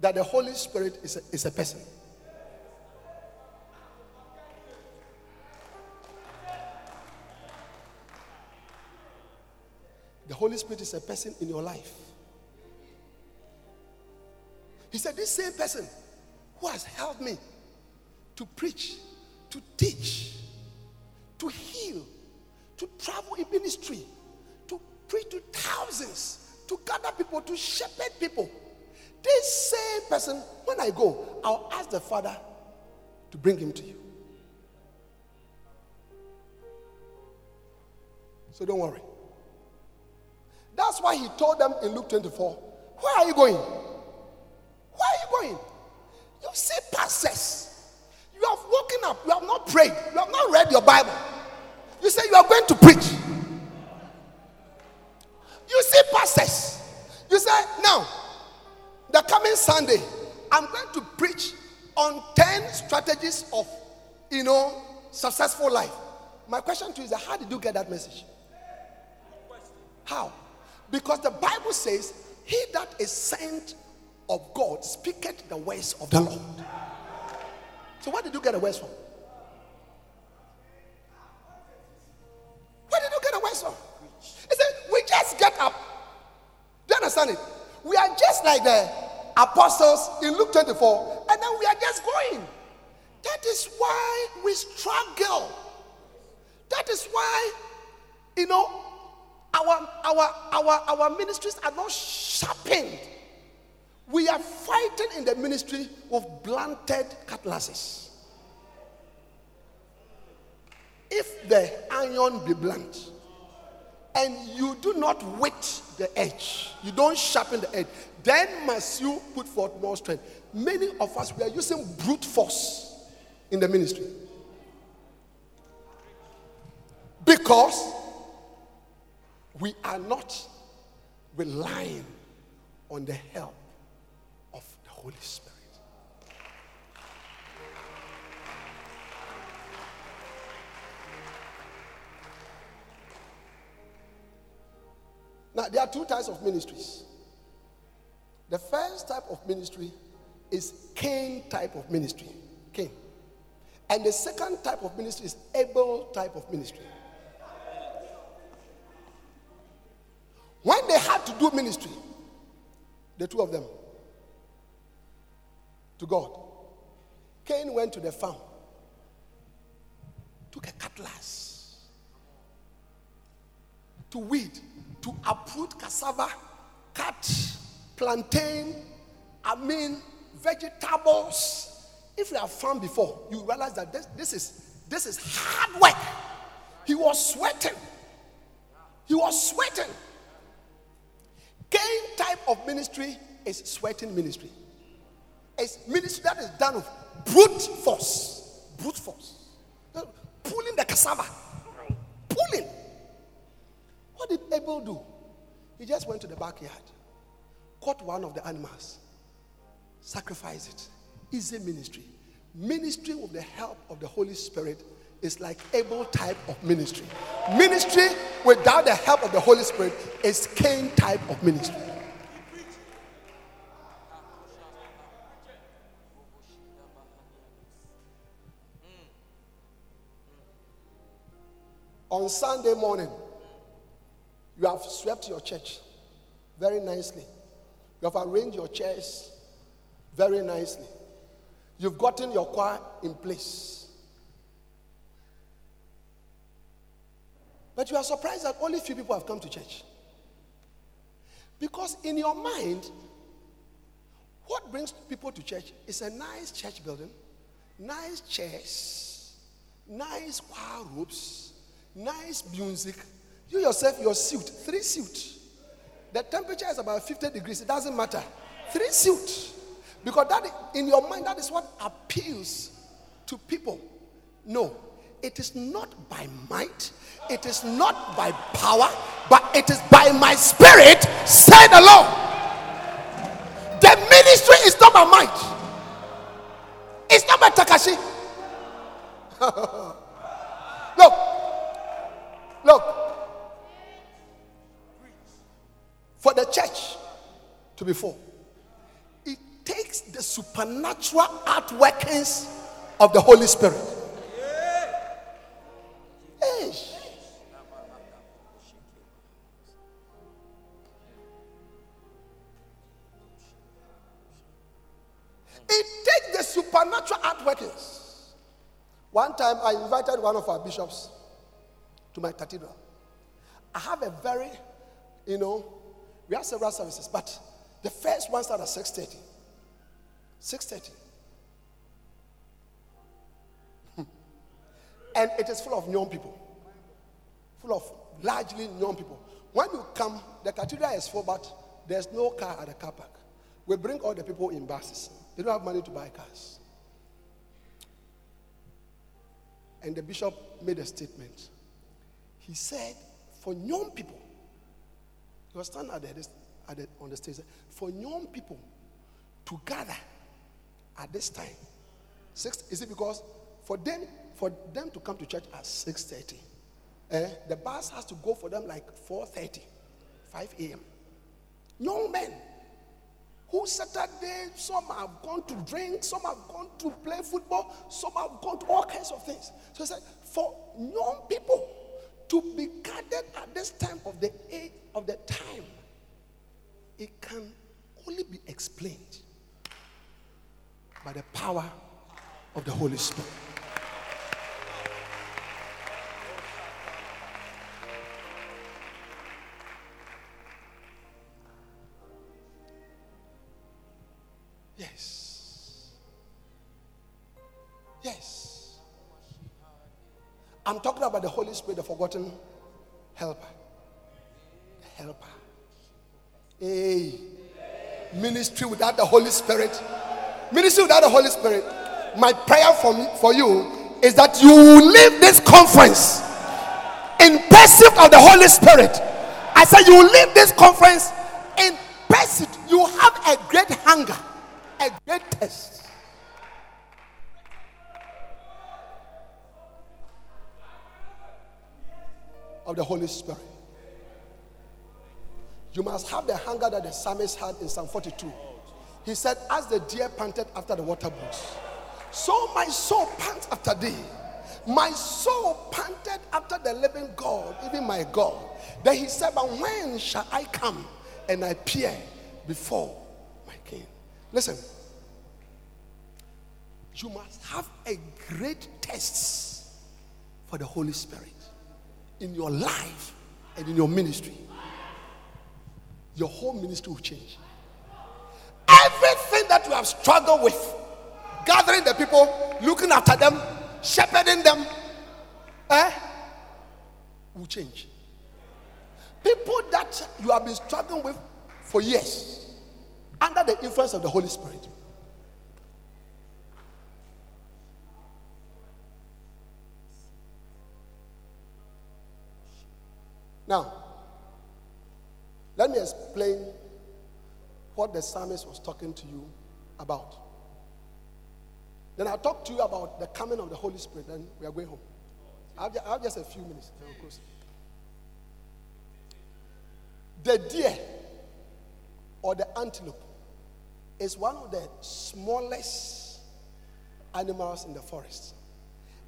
that the Holy Spirit is a, is a person. The Holy Spirit is a person in your life. He said, This same person who has helped me to preach, to teach, to heal, to travel in ministry, to preach to thousands, to gather people, to shepherd people. This same person, when I go, I'll ask the Father to bring him to you. So don't worry. That's why he told them in Luke 24, Where are you going? Where are you going? You see pastors. You have woken up. You have not prayed. You have not read your Bible. You say you are going to preach. You see pastors. You say, now, the coming Sunday, I'm going to preach on 10 strategies of, you know, successful life. My question to you is how did you get that message? How? Because the Bible says, He that is sent of God speaketh the words of the Lord. So, where did you get the words from? Where did you get the words from? He said, We just get up. Do you understand it? We are just like the apostles in Luke 24, and then we are just going. That is why we struggle. That is why, you know, our, our, our, our ministries are not sharpened. We are fighting in the ministry with blunted cutlasses. If the iron be blunt and you do not wet the edge, you don't sharpen the edge, then must you put forth more strength. Many of us we are using brute force in the ministry because we are not relying on the help Holy Spirit. Now, there are two types of ministries. The first type of ministry is Cain type of ministry. Cain. And the second type of ministry is Abel type of ministry. When they had to do ministry, the two of them, to God, Cain went to the farm, took a cutlass to weed, to uproot cassava, cut plantain, I mean, vegetables. If you have farmed before, you realize that this, this, is, this is hard work. He was sweating. He was sweating. Cain type of ministry is sweating ministry. It's ministry that is done with brute force. Brute force. Pulling the cassava. Pulling. What did Abel do? He just went to the backyard, caught one of the animals, sacrificed it. Easy ministry. Ministry with the help of the Holy Spirit is like Abel type of ministry. Ministry without the help of the Holy Spirit is Cain type of ministry. On Sunday morning, you have swept your church very nicely. You have arranged your chairs very nicely. You've gotten your choir in place. But you are surprised that only few people have come to church. Because in your mind, what brings people to church is a nice church building, nice chairs, nice choir robes, nice music. You yourself, your suit, three suit. The temperature is about 50 degrees. It doesn't matter. Three suit. Because that in your mind, that is what appeals to people. No, it is not by might, it is not by power, but it is by my spirit, said the Lord. The ministry is not by might, it's not by Takashi. look, for the church to be full it takes the supernatural outworkings of the Holy Spirit. It takes the supernatural outworkings. One time I invited one of our bishops to my cathedral. I have a very, you know, we have several services, but the first one started at 6:30. 6.30. and it is full of young people. Full of largely young people. When you come, the cathedral is full, but there's no car at the car park. We bring all the people in buses. They don't have money to buy cars. And the bishop made a statement. He said, for young people, he was standing at the, at the, on the stage, for young people to gather at this time. Six, is it because for them for them to come to church at 6:30, eh, the bus has to go for them like 4:30, 5 a.m. Young men who Saturday, some have gone to drink, some have gone to play football, some have gone to all kinds of things. So he said, for young people to be gathered at this time of the age of the time, it can only be explained by the power of the Holy Spirit. About the forgotten helper. Helper. Hey. Ministry without the Holy Spirit ministry without the Holy Spirit, my prayer for, me, for you is that you leave this conference in pursuit of the Holy Spirit. I said, you leave this conference in pursuit. You have a great hunger, a great test. Of the Holy Spirit. You must have the hunger that the psalmist had in Psalm 42. He said, As the deer panted after the water brooks, so my soul pants after thee. My soul panted after the living God, even my God. Then he said, But when shall I come and appear before my king? Listen, you must have a great test for the Holy Spirit in your life and in your ministry. Your whole ministry will change. Everything that you have struggled with, gathering the people, looking after them, shepherding them, eh, will change. People that you have been struggling with for years, under the influence of the Holy Spirit. Now, let me explain what the psalmist was talking to you about. Then I'll talk to you about the coming of the Holy Spirit. Then we are going home. I have, just a few minutes. the deer or the antelope is one of the smallest animals in the forest.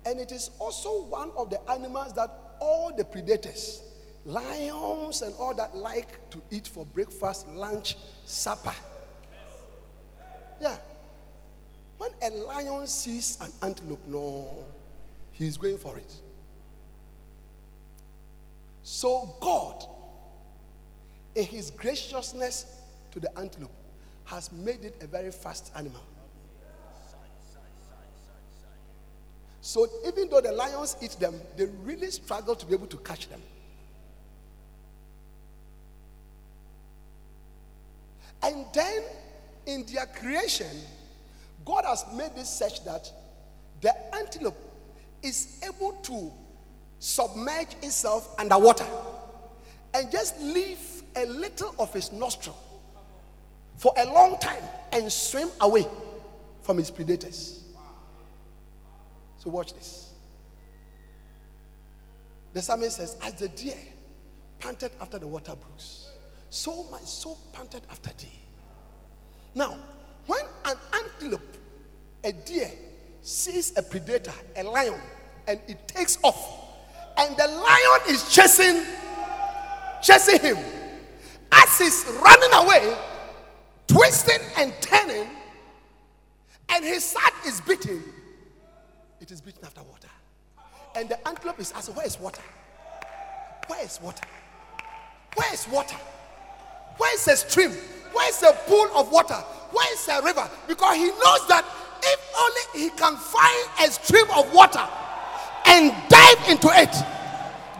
And it is also one of the animals that all the predators, lions and all that, like to eat for breakfast, lunch, supper. Yeah. When a lion sees an antelope, no, he's going for it. So God, in his graciousness to the antelope, has made it a very fast animal. So even though the lions eat them, they really struggle to be able to catch them. And then in their creation, God has made this such that the antelope is able to submerge itself underwater and just leave a little of its nostril for a long time and swim away from its predators. So, watch this. The psalmist says, As the deer panted after the water brooks, so my soul panted after thee. Now, when an antelope, a deer, sees a predator, a lion, and it takes off, and the lion is chasing, chasing him, as he's running away, twisting and turning, and his heart is beating, it is beating after water. And the antelope is asking, Where is water? Where is water? Where is water? Where is a stream? Where is a pool of water? Where is a river? Because he knows that if only he can find a stream of water and dive into it,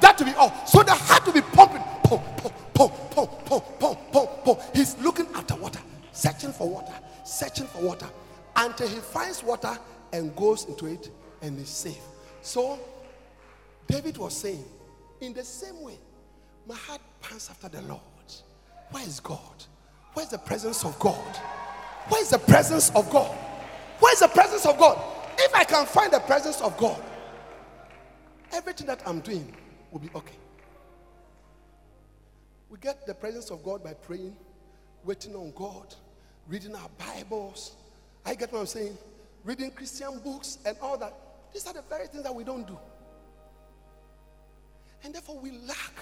that will be all. So the heart will be pumping. Pump, pump, pump, pump, pump, pump, pump, pump. He's looking after water, searching for water, searching for water until he finds water and goes into it and is safe. So David was saying, in the same way, my heart pants after the Lord. Where is God? Where's the presence of God? Where's the presence of God? Where's the presence of God? If I can find the presence of God, everything that I'm doing will be okay. We get the presence of God by praying, waiting on God, reading our Bibles. I get what I'm saying? Reading Christian books and all that. These are the very things that we don't do. And therefore, we lack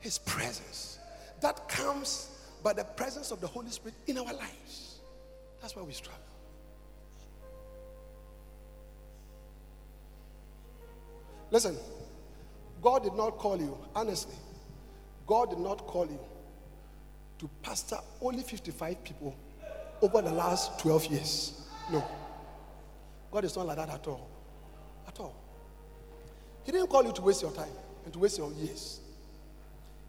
His presence. That comes by the presence of the Holy Spirit in our lives. That's why we struggle. Listen, God did not call you, honestly, God did not call you to pastor only 55 people over the last 12 years. No. God is not like that at all. At all. He didn't call you to waste your time and to waste your years.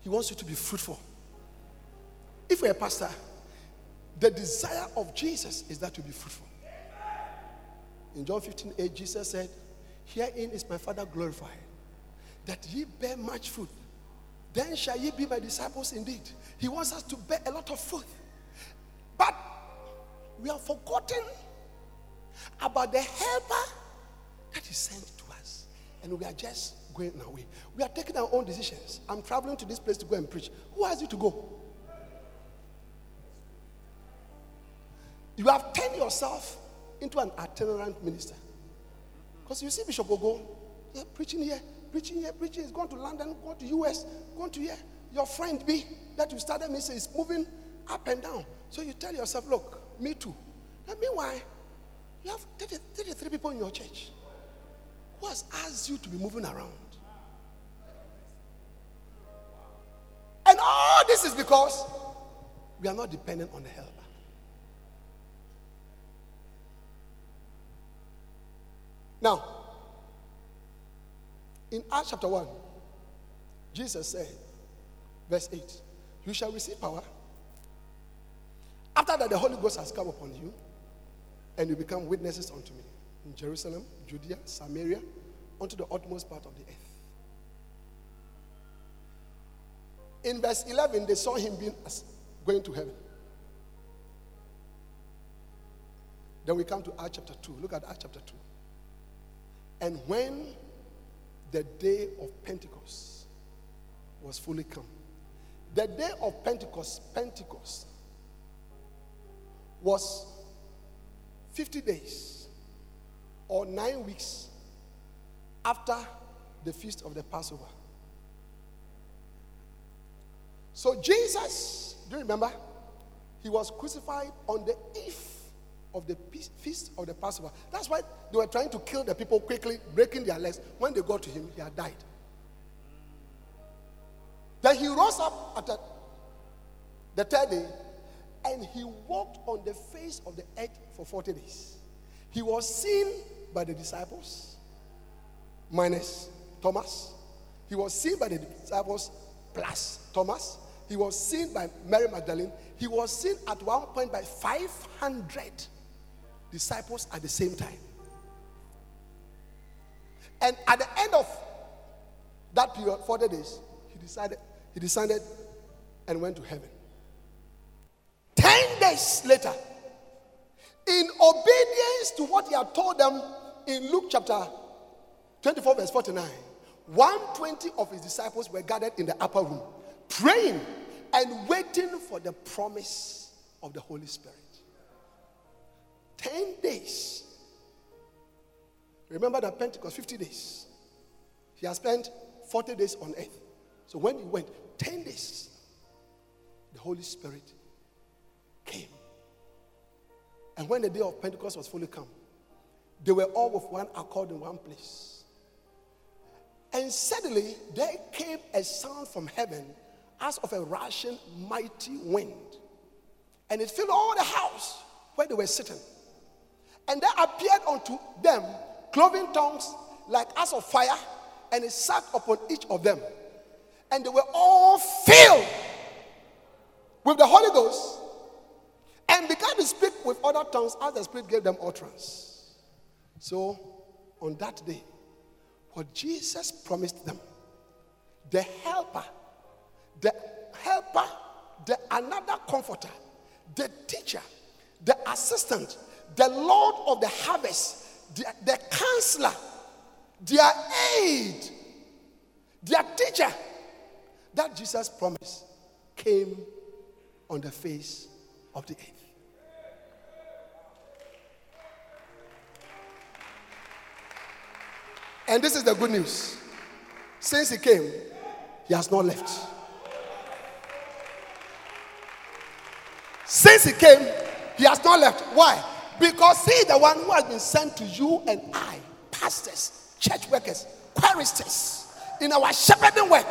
He wants you to be fruitful. If you're a pastor, the desire of Jesus is that you be fruitful. In John 15, 8, Jesus said, Herein is my Father glorified, that ye bear much fruit. Then shall ye be my disciples indeed. He wants us to bear a lot of fruit. But we have forgotten about the helper that is sent to us. And we are just going away. We are taking our own decisions. I'm traveling to this place to go and preach. Who asked you to go? You have turned yourself into an itinerant minister. Because you see Bishop Ogo, yeah, preaching here, preaching here, preaching. He's to London, going to US, going to here. Your friend B that you started ministry is moving up and down. So you tell yourself, look, me too. And meanwhile, you have 30, 33 people in your church. Who has asked you to be moving around? And all this is because we are not dependent on the helper. Now, in Acts chapter 1, Jesus said, verse 8, You shall receive power. After that, the Holy Ghost has come upon you, and you become witnesses unto me in Jerusalem, Judea, Samaria, unto the utmost part of the earth. In verse 11, they saw him being going to heaven. Then we come to Acts chapter 2. Look at Acts chapter 2. And when the day of Pentecost was fully come, The day of Pentecost, Pentecost, was 50 days or nine weeks after the feast of the Passover. So Jesus, do you remember? He was crucified on the eve of the feast of the Passover. That's why they were trying to kill the people quickly, breaking their legs. When they got to him, he had died. Then he rose up at the third day and he walked on the face of the earth for 40 days. He was seen by the disciples, minus Thomas. He was seen by the disciples plus Thomas. He was seen by Mary Magdalene. He was seen at one point by 500 disciples at the same time. And at the end of that period, 40 days, he decided, he descended and went to heaven. Ten days later, in obedience to what he had told them in Luke chapter 24, verse 49, 120 of his disciples were gathered in the upper room, praying and waiting for the promise of the Holy Spirit. 10 days. Remember that Pentecost, 50 days. He has spent 40 days on earth. So when he went, 10 days, the Holy Spirit came. And when the day of Pentecost was fully come, they were all with one accord in one place. And suddenly there came a sound from heaven as of a rushing mighty wind. And it filled all the house where they were sitting. And there appeared unto them cloven tongues like as of fire, and it sat upon each of them. And they were all filled with the Holy Ghost and began to speak with other tongues as the Spirit gave them utterance. So, on that day, what Jesus promised them, the helper, the helper, the another comforter, the teacher, the assistant, the Lord of the harvest, the, the counselor, their aid, their teacher that Jesus promised came on the face of the earth. And this is the good news. Since he came, he has not left. Since he came, he has not left. Why? Because he, the one who has been sent to you and I, pastors, church workers, choristers, in our shepherding work,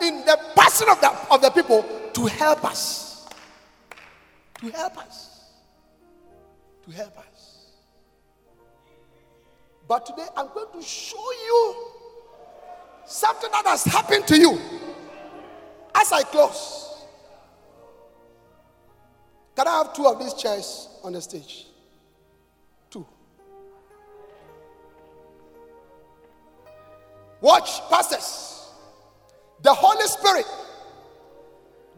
in the person of the, of the people, to help us. To help us. To help us. But today I'm going to show you something that has happened to you as I close. Can I have two of these chairs on the stage? Watch, pastors. The Holy Spirit,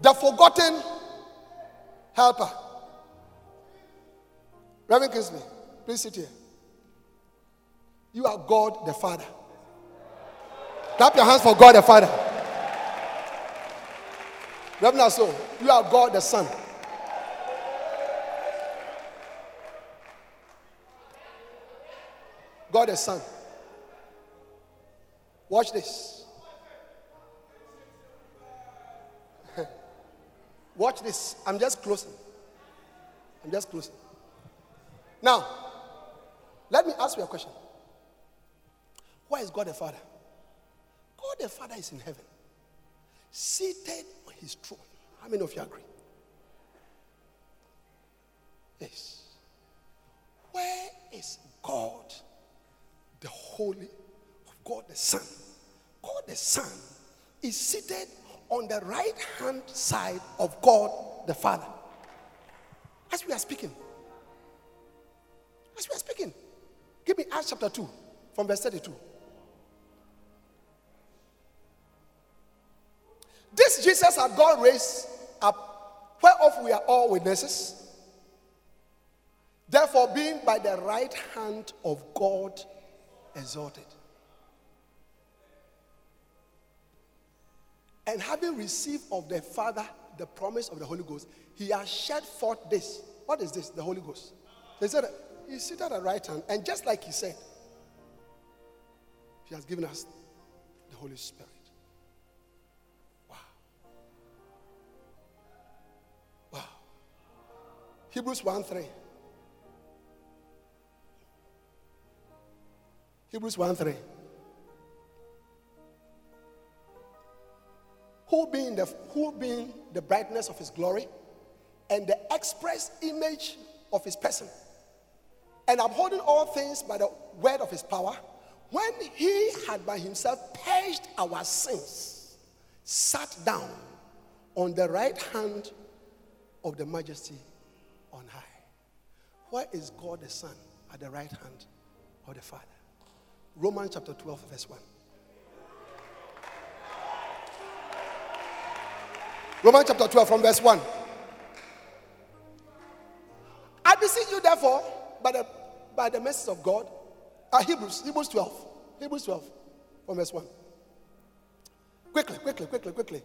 the forgotten helper. Reverend Kingsley, please sit here. You are God the Father. Clap your hands for God the Father. Reverend Aso, you are God the Son. God the Son. Watch this. Watch this. I'm just closing. I'm just closing. Now, let me ask you a question. Where is God the Father? God the Father is in heaven, seated on his throne. How many of you agree? Yes. Where is God, the Holy God the Son. God the Son is seated on the right hand side of God the Father. As we are speaking. As we are speaking. Give me Acts chapter 2 from verse 32. This Jesus had God raised up, whereof we are all witnesses. Therefore, being by the right hand of God exalted. And having received of the Father the promise of the Holy Ghost, he has shed forth this. What is this? The Holy Ghost. They said, He's seated at the right hand, and just like he said, He has given us the Holy Spirit. Wow. Wow. Hebrews 1 3. Hebrews 1 3. Who being, the, who being the brightness of his glory and the express image of his person, and upholding all things by the word of his power, when he had by himself purged our sins, sat down on the right hand of the majesty on high. Where is God the Son at the right hand of the Father? Romans chapter 12, verse 1. Romans chapter 12, from verse 1. I beseech you, therefore, by the, by the mercy of God, uh, Hebrews, Hebrews 12, Hebrews 12, from verse 1. Quickly, quickly, quickly, quickly.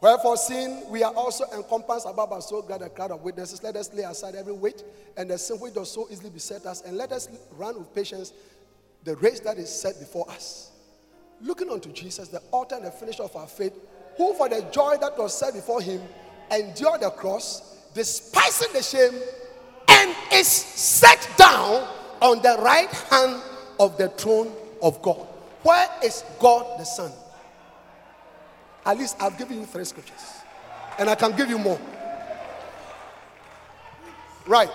Wherefore, seeing we are also encompassed about by so great a crowd of witnesses, let us lay aside every weight and the sin which does so easily beset us, and let us run with patience the race that is set before us. Looking unto Jesus, the author and the finisher of our faith, who for the joy that was set before him endured the cross, despising the shame, and is set down on the right hand of the throne of God. Where is God the Son? At least I've given you three scriptures, and I can give you more. Right.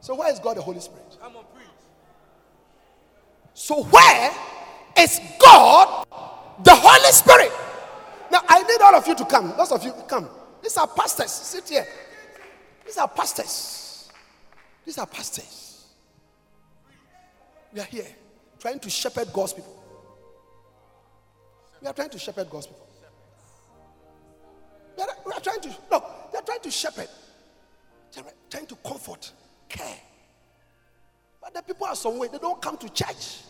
So, where is God the Holy Spirit? Come on, preach. So, where is God the Holy Spirit? Now, I need all of you to come. Those of you come. These are pastors. Sit here. These are pastors. These are pastors. We are here trying to shepherd God's people. We are trying to shepherd God's people. We are, we are trying to, no, they are trying to shepherd. They are trying to comfort, care. But the people are somewhere, they don't come to church.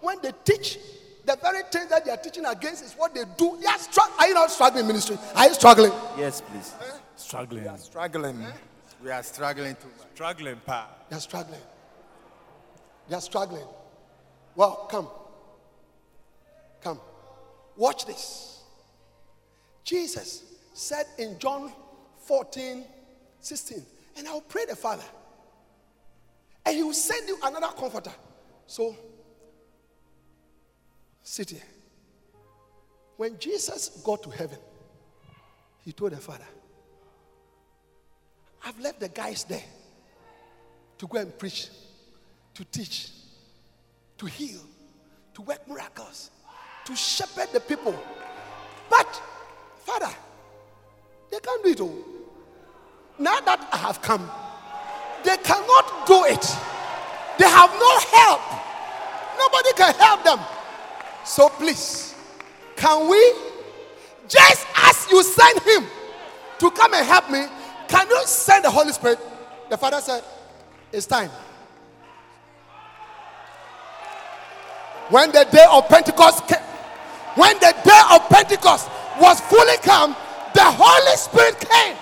When they teach, the very thing that they are teaching against is what they do. They are, str- are you not struggling ministry? Are you struggling? Yes, please. Eh? Struggling. Struggling. Eh? We are struggling too much. Struggling, pa. They are struggling. They are struggling. Well, come. Come. Watch this. Jesus said in John 14, 16, and I will pray the Father, and he will send you another comforter. So, sit here. When Jesus got to heaven, he told the Father, I've left the guys there to go and preach, to teach, to heal, to work miracles, to shepherd the people. But, Father, they can't do it all. Now that I have come, they cannot do it. They have no help. Nobody can help them. So please, can we, just as you send him to come and help me, can you send the Holy Spirit? The Father said, It's time. When the day of Pentecost came, when the day of Pentecost was fully come, the Holy Spirit came.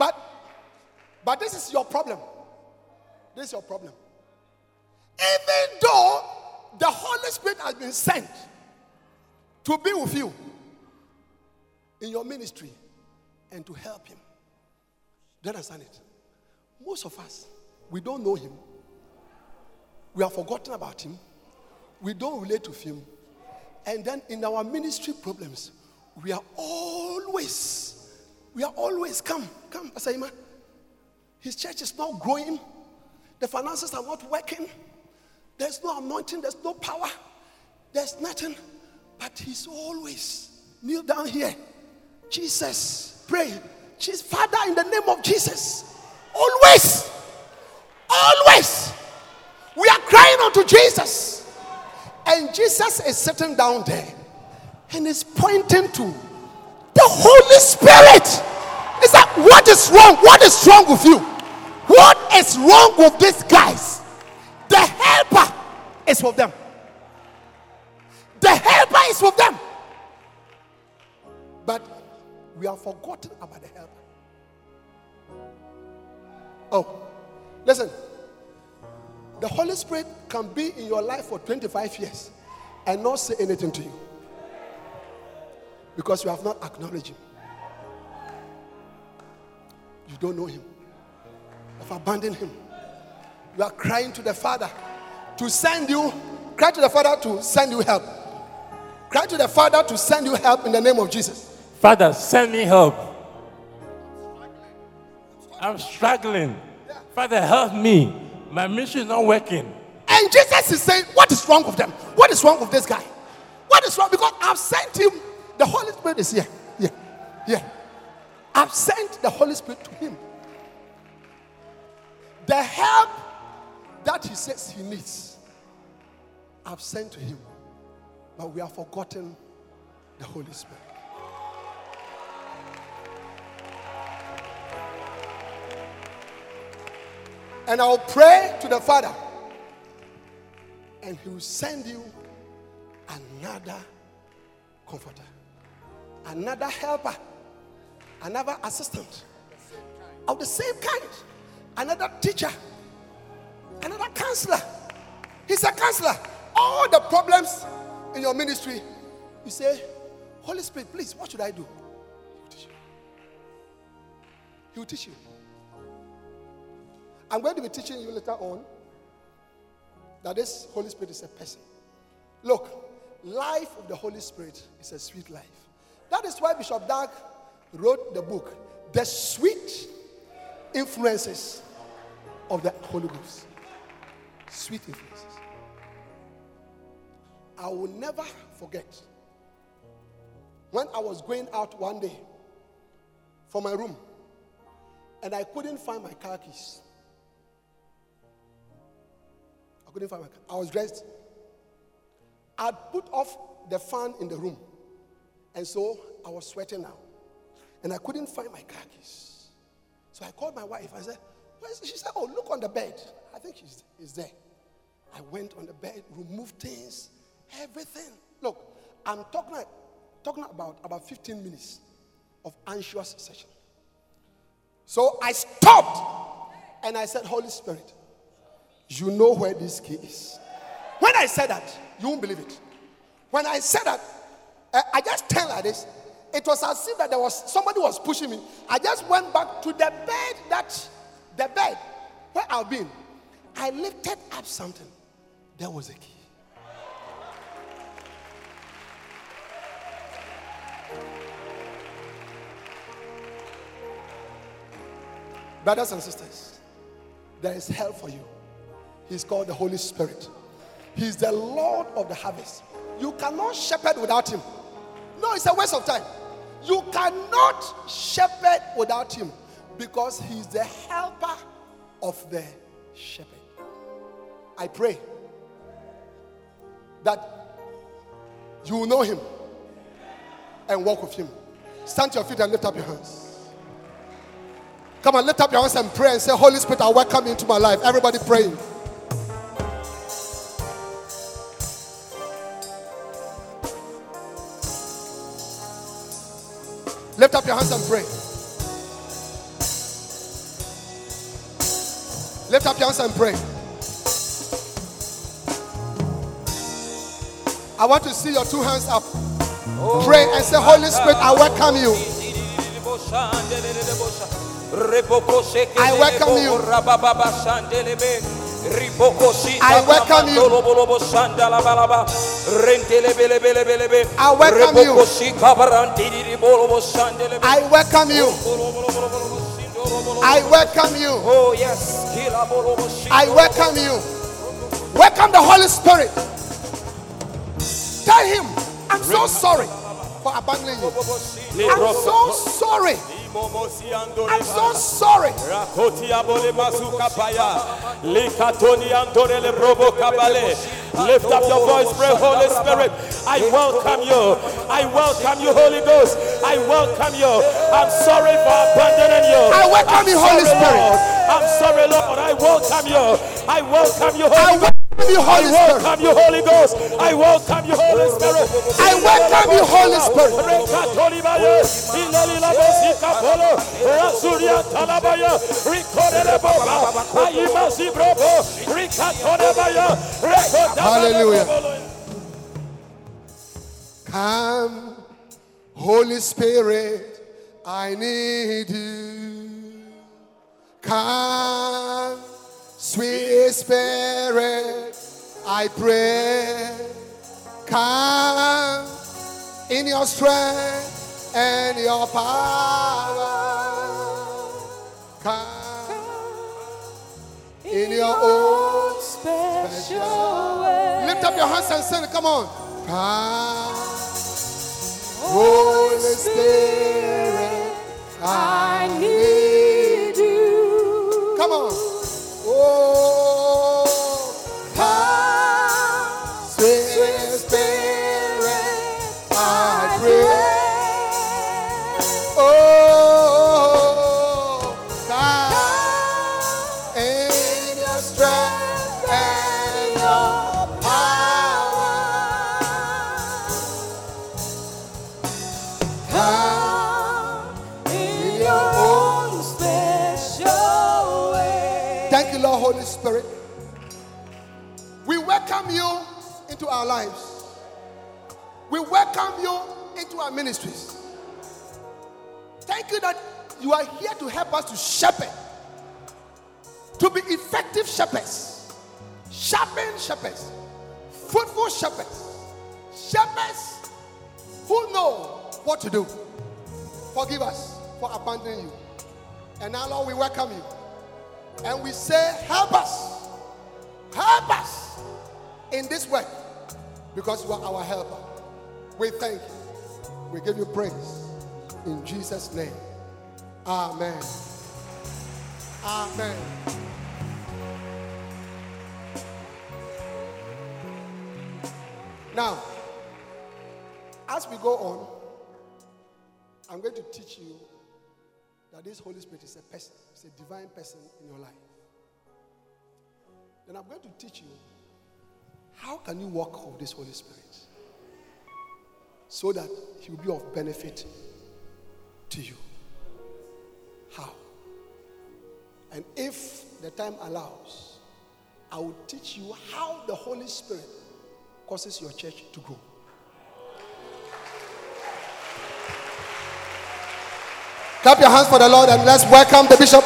But but this is your problem. This is your problem. Even though the Holy Spirit has been sent to be with you in your ministry and to help him. Do you understand it? Most of us, we don't know him. We have forgotten about him. We don't relate to him. And then in our ministry problems, we are always, we are always, come, come, Pastor Ima. His church is not growing. The finances are not working. There's no anointing, there's no power, there's nothing. But he's always kneel down here. Jesus, pray. Jesus, Father, in the name of Jesus. Always, always. We are crying unto Jesus. And Jesus is sitting down there and is pointing to Holy Spirit. Is that what is wrong? What is wrong with you? What is wrong with these guys? The helper is with them. The helper is with them. But we have forgotten about the helper. Oh, listen. The Holy Spirit can be in your life for 25 years and not say anything to you because you have not acknowledged Him. You don't know Him, have abandoned Him. You are crying to the Father to send you, cry to the Father to send you help. Cry to the Father to send you help in the name of Jesus. Father, send me help. I'm struggling. Father, help me. My mission is not working. And Jesus is saying, What is wrong with them? What is wrong with this guy? What is wrong? Because I've sent him, the Holy Spirit is here. Here. Here. I've sent the Holy Spirit to him. The help that he says he needs, I've sent to him. But we have forgotten the Holy Spirit. And I'll pray to the Father, and He will send you another comforter, another helper, another assistant of the same kind, another teacher, another counselor. He's a counselor. All the problems in your ministry, you say, Holy Spirit, please, what should I do? He will teach you. I'm going to be teaching you later on that this Holy Spirit is a person. Look, life of the Holy Spirit is a sweet life. That is why Bishop Dag wrote the book, The Sweet Influences of the Holy Ghost. Sweet influences. I will never forget when I was going out one day from my room and I couldn't find my car keys. I couldn't find my car. I was dressed. I'd put off the fan in the room. And so I was sweating now. And I couldn't find my car keys. So I called my wife. I said, is She said, Oh, look on the bed. I think she's, he's there. I went on the bed, removed things, everything. Look, I'm talking, talking about about 15 minutes of anxious session. So I stopped and I said, Holy Spirit, you know where this key is. When I said that, you won't believe it. When I said that, I just tell like this. It was as if that there was somebody was pushing me. I just went back to the bed that the bed where I've been. I lifted up something. There was a key. Brothers and sisters, there is help for you. He's called the Holy Spirit. He's the Lord of the harvest. You cannot shepherd without him. No, it's a waste of time. You cannot shepherd without him because he's the helper of the shepherd. I pray that you will know him and walk with him. Stand to your feet and lift up your hands. Come on, lift up your hands and pray and say, Holy Spirit, I welcome you into my life. Everybody praying. Lift up your hands and pray. Lift up your hands and pray. I want to see your two hands up. Pray and say, Holy Spirit, I welcome you. I welcome you. I welcome you. I welcome you. I welcome you. I welcome you. Oh, yes. I welcome you. Welcome the Holy Spirit. Tell him, I'm so sorry for abandoning you. I'm so sorry I'm so sorry. Rakotia bole mazuka paya. Likatoni andore le brobo kabale. Lift up your voice, pray, Holy Spirit. I welcome you. I welcome you, Holy Ghost. I welcome you. I'm sorry for abandoning you. I welcome you, Holy Spirit. I'm sorry, Lord. I welcome you. I welcome you, Holy Ghost. Welcome you, Holy Spirit. welcome you, Holy Ghost. I welcome you, Holy Spirit. I welcome you, Holy Spirit. Rekatolibaye, Ilelilabosika polo, Rasuria talabaya, Rikodele boba, Ayimasi brobo, Rikatolebaya, Rekodabaya Hallelujah. Come, Holy Spirit, I need you. Come, sweet Spirit, I pray. Come in your strength and your power. Come in your own special way. Lift up your hands and sing. Come on. Come, Holy Spirit, I need our lives. We welcome you into our ministries. Thank you that you are here to help us to shepherd, to be effective shepherds, sharpened shepherds, fruitful shepherds, shepherds who know what to do. Forgive us for abandoning you. And now, Lord, we welcome you. And we say, help us. Help us in this work because you are our helper. We thank you. We give you praise. In Jesus' name. Amen. Amen. Now, as we go on, I'm going to teach you that this Holy Spirit is a person, it's a divine person in your life. Then I'm going to teach you how can you walk with this Holy Spirit so that he will be of benefit to you. How? And if the time allows, I will teach you how the Holy Spirit causes your church to grow. Clap your hands for the Lord and let's welcome the bishop.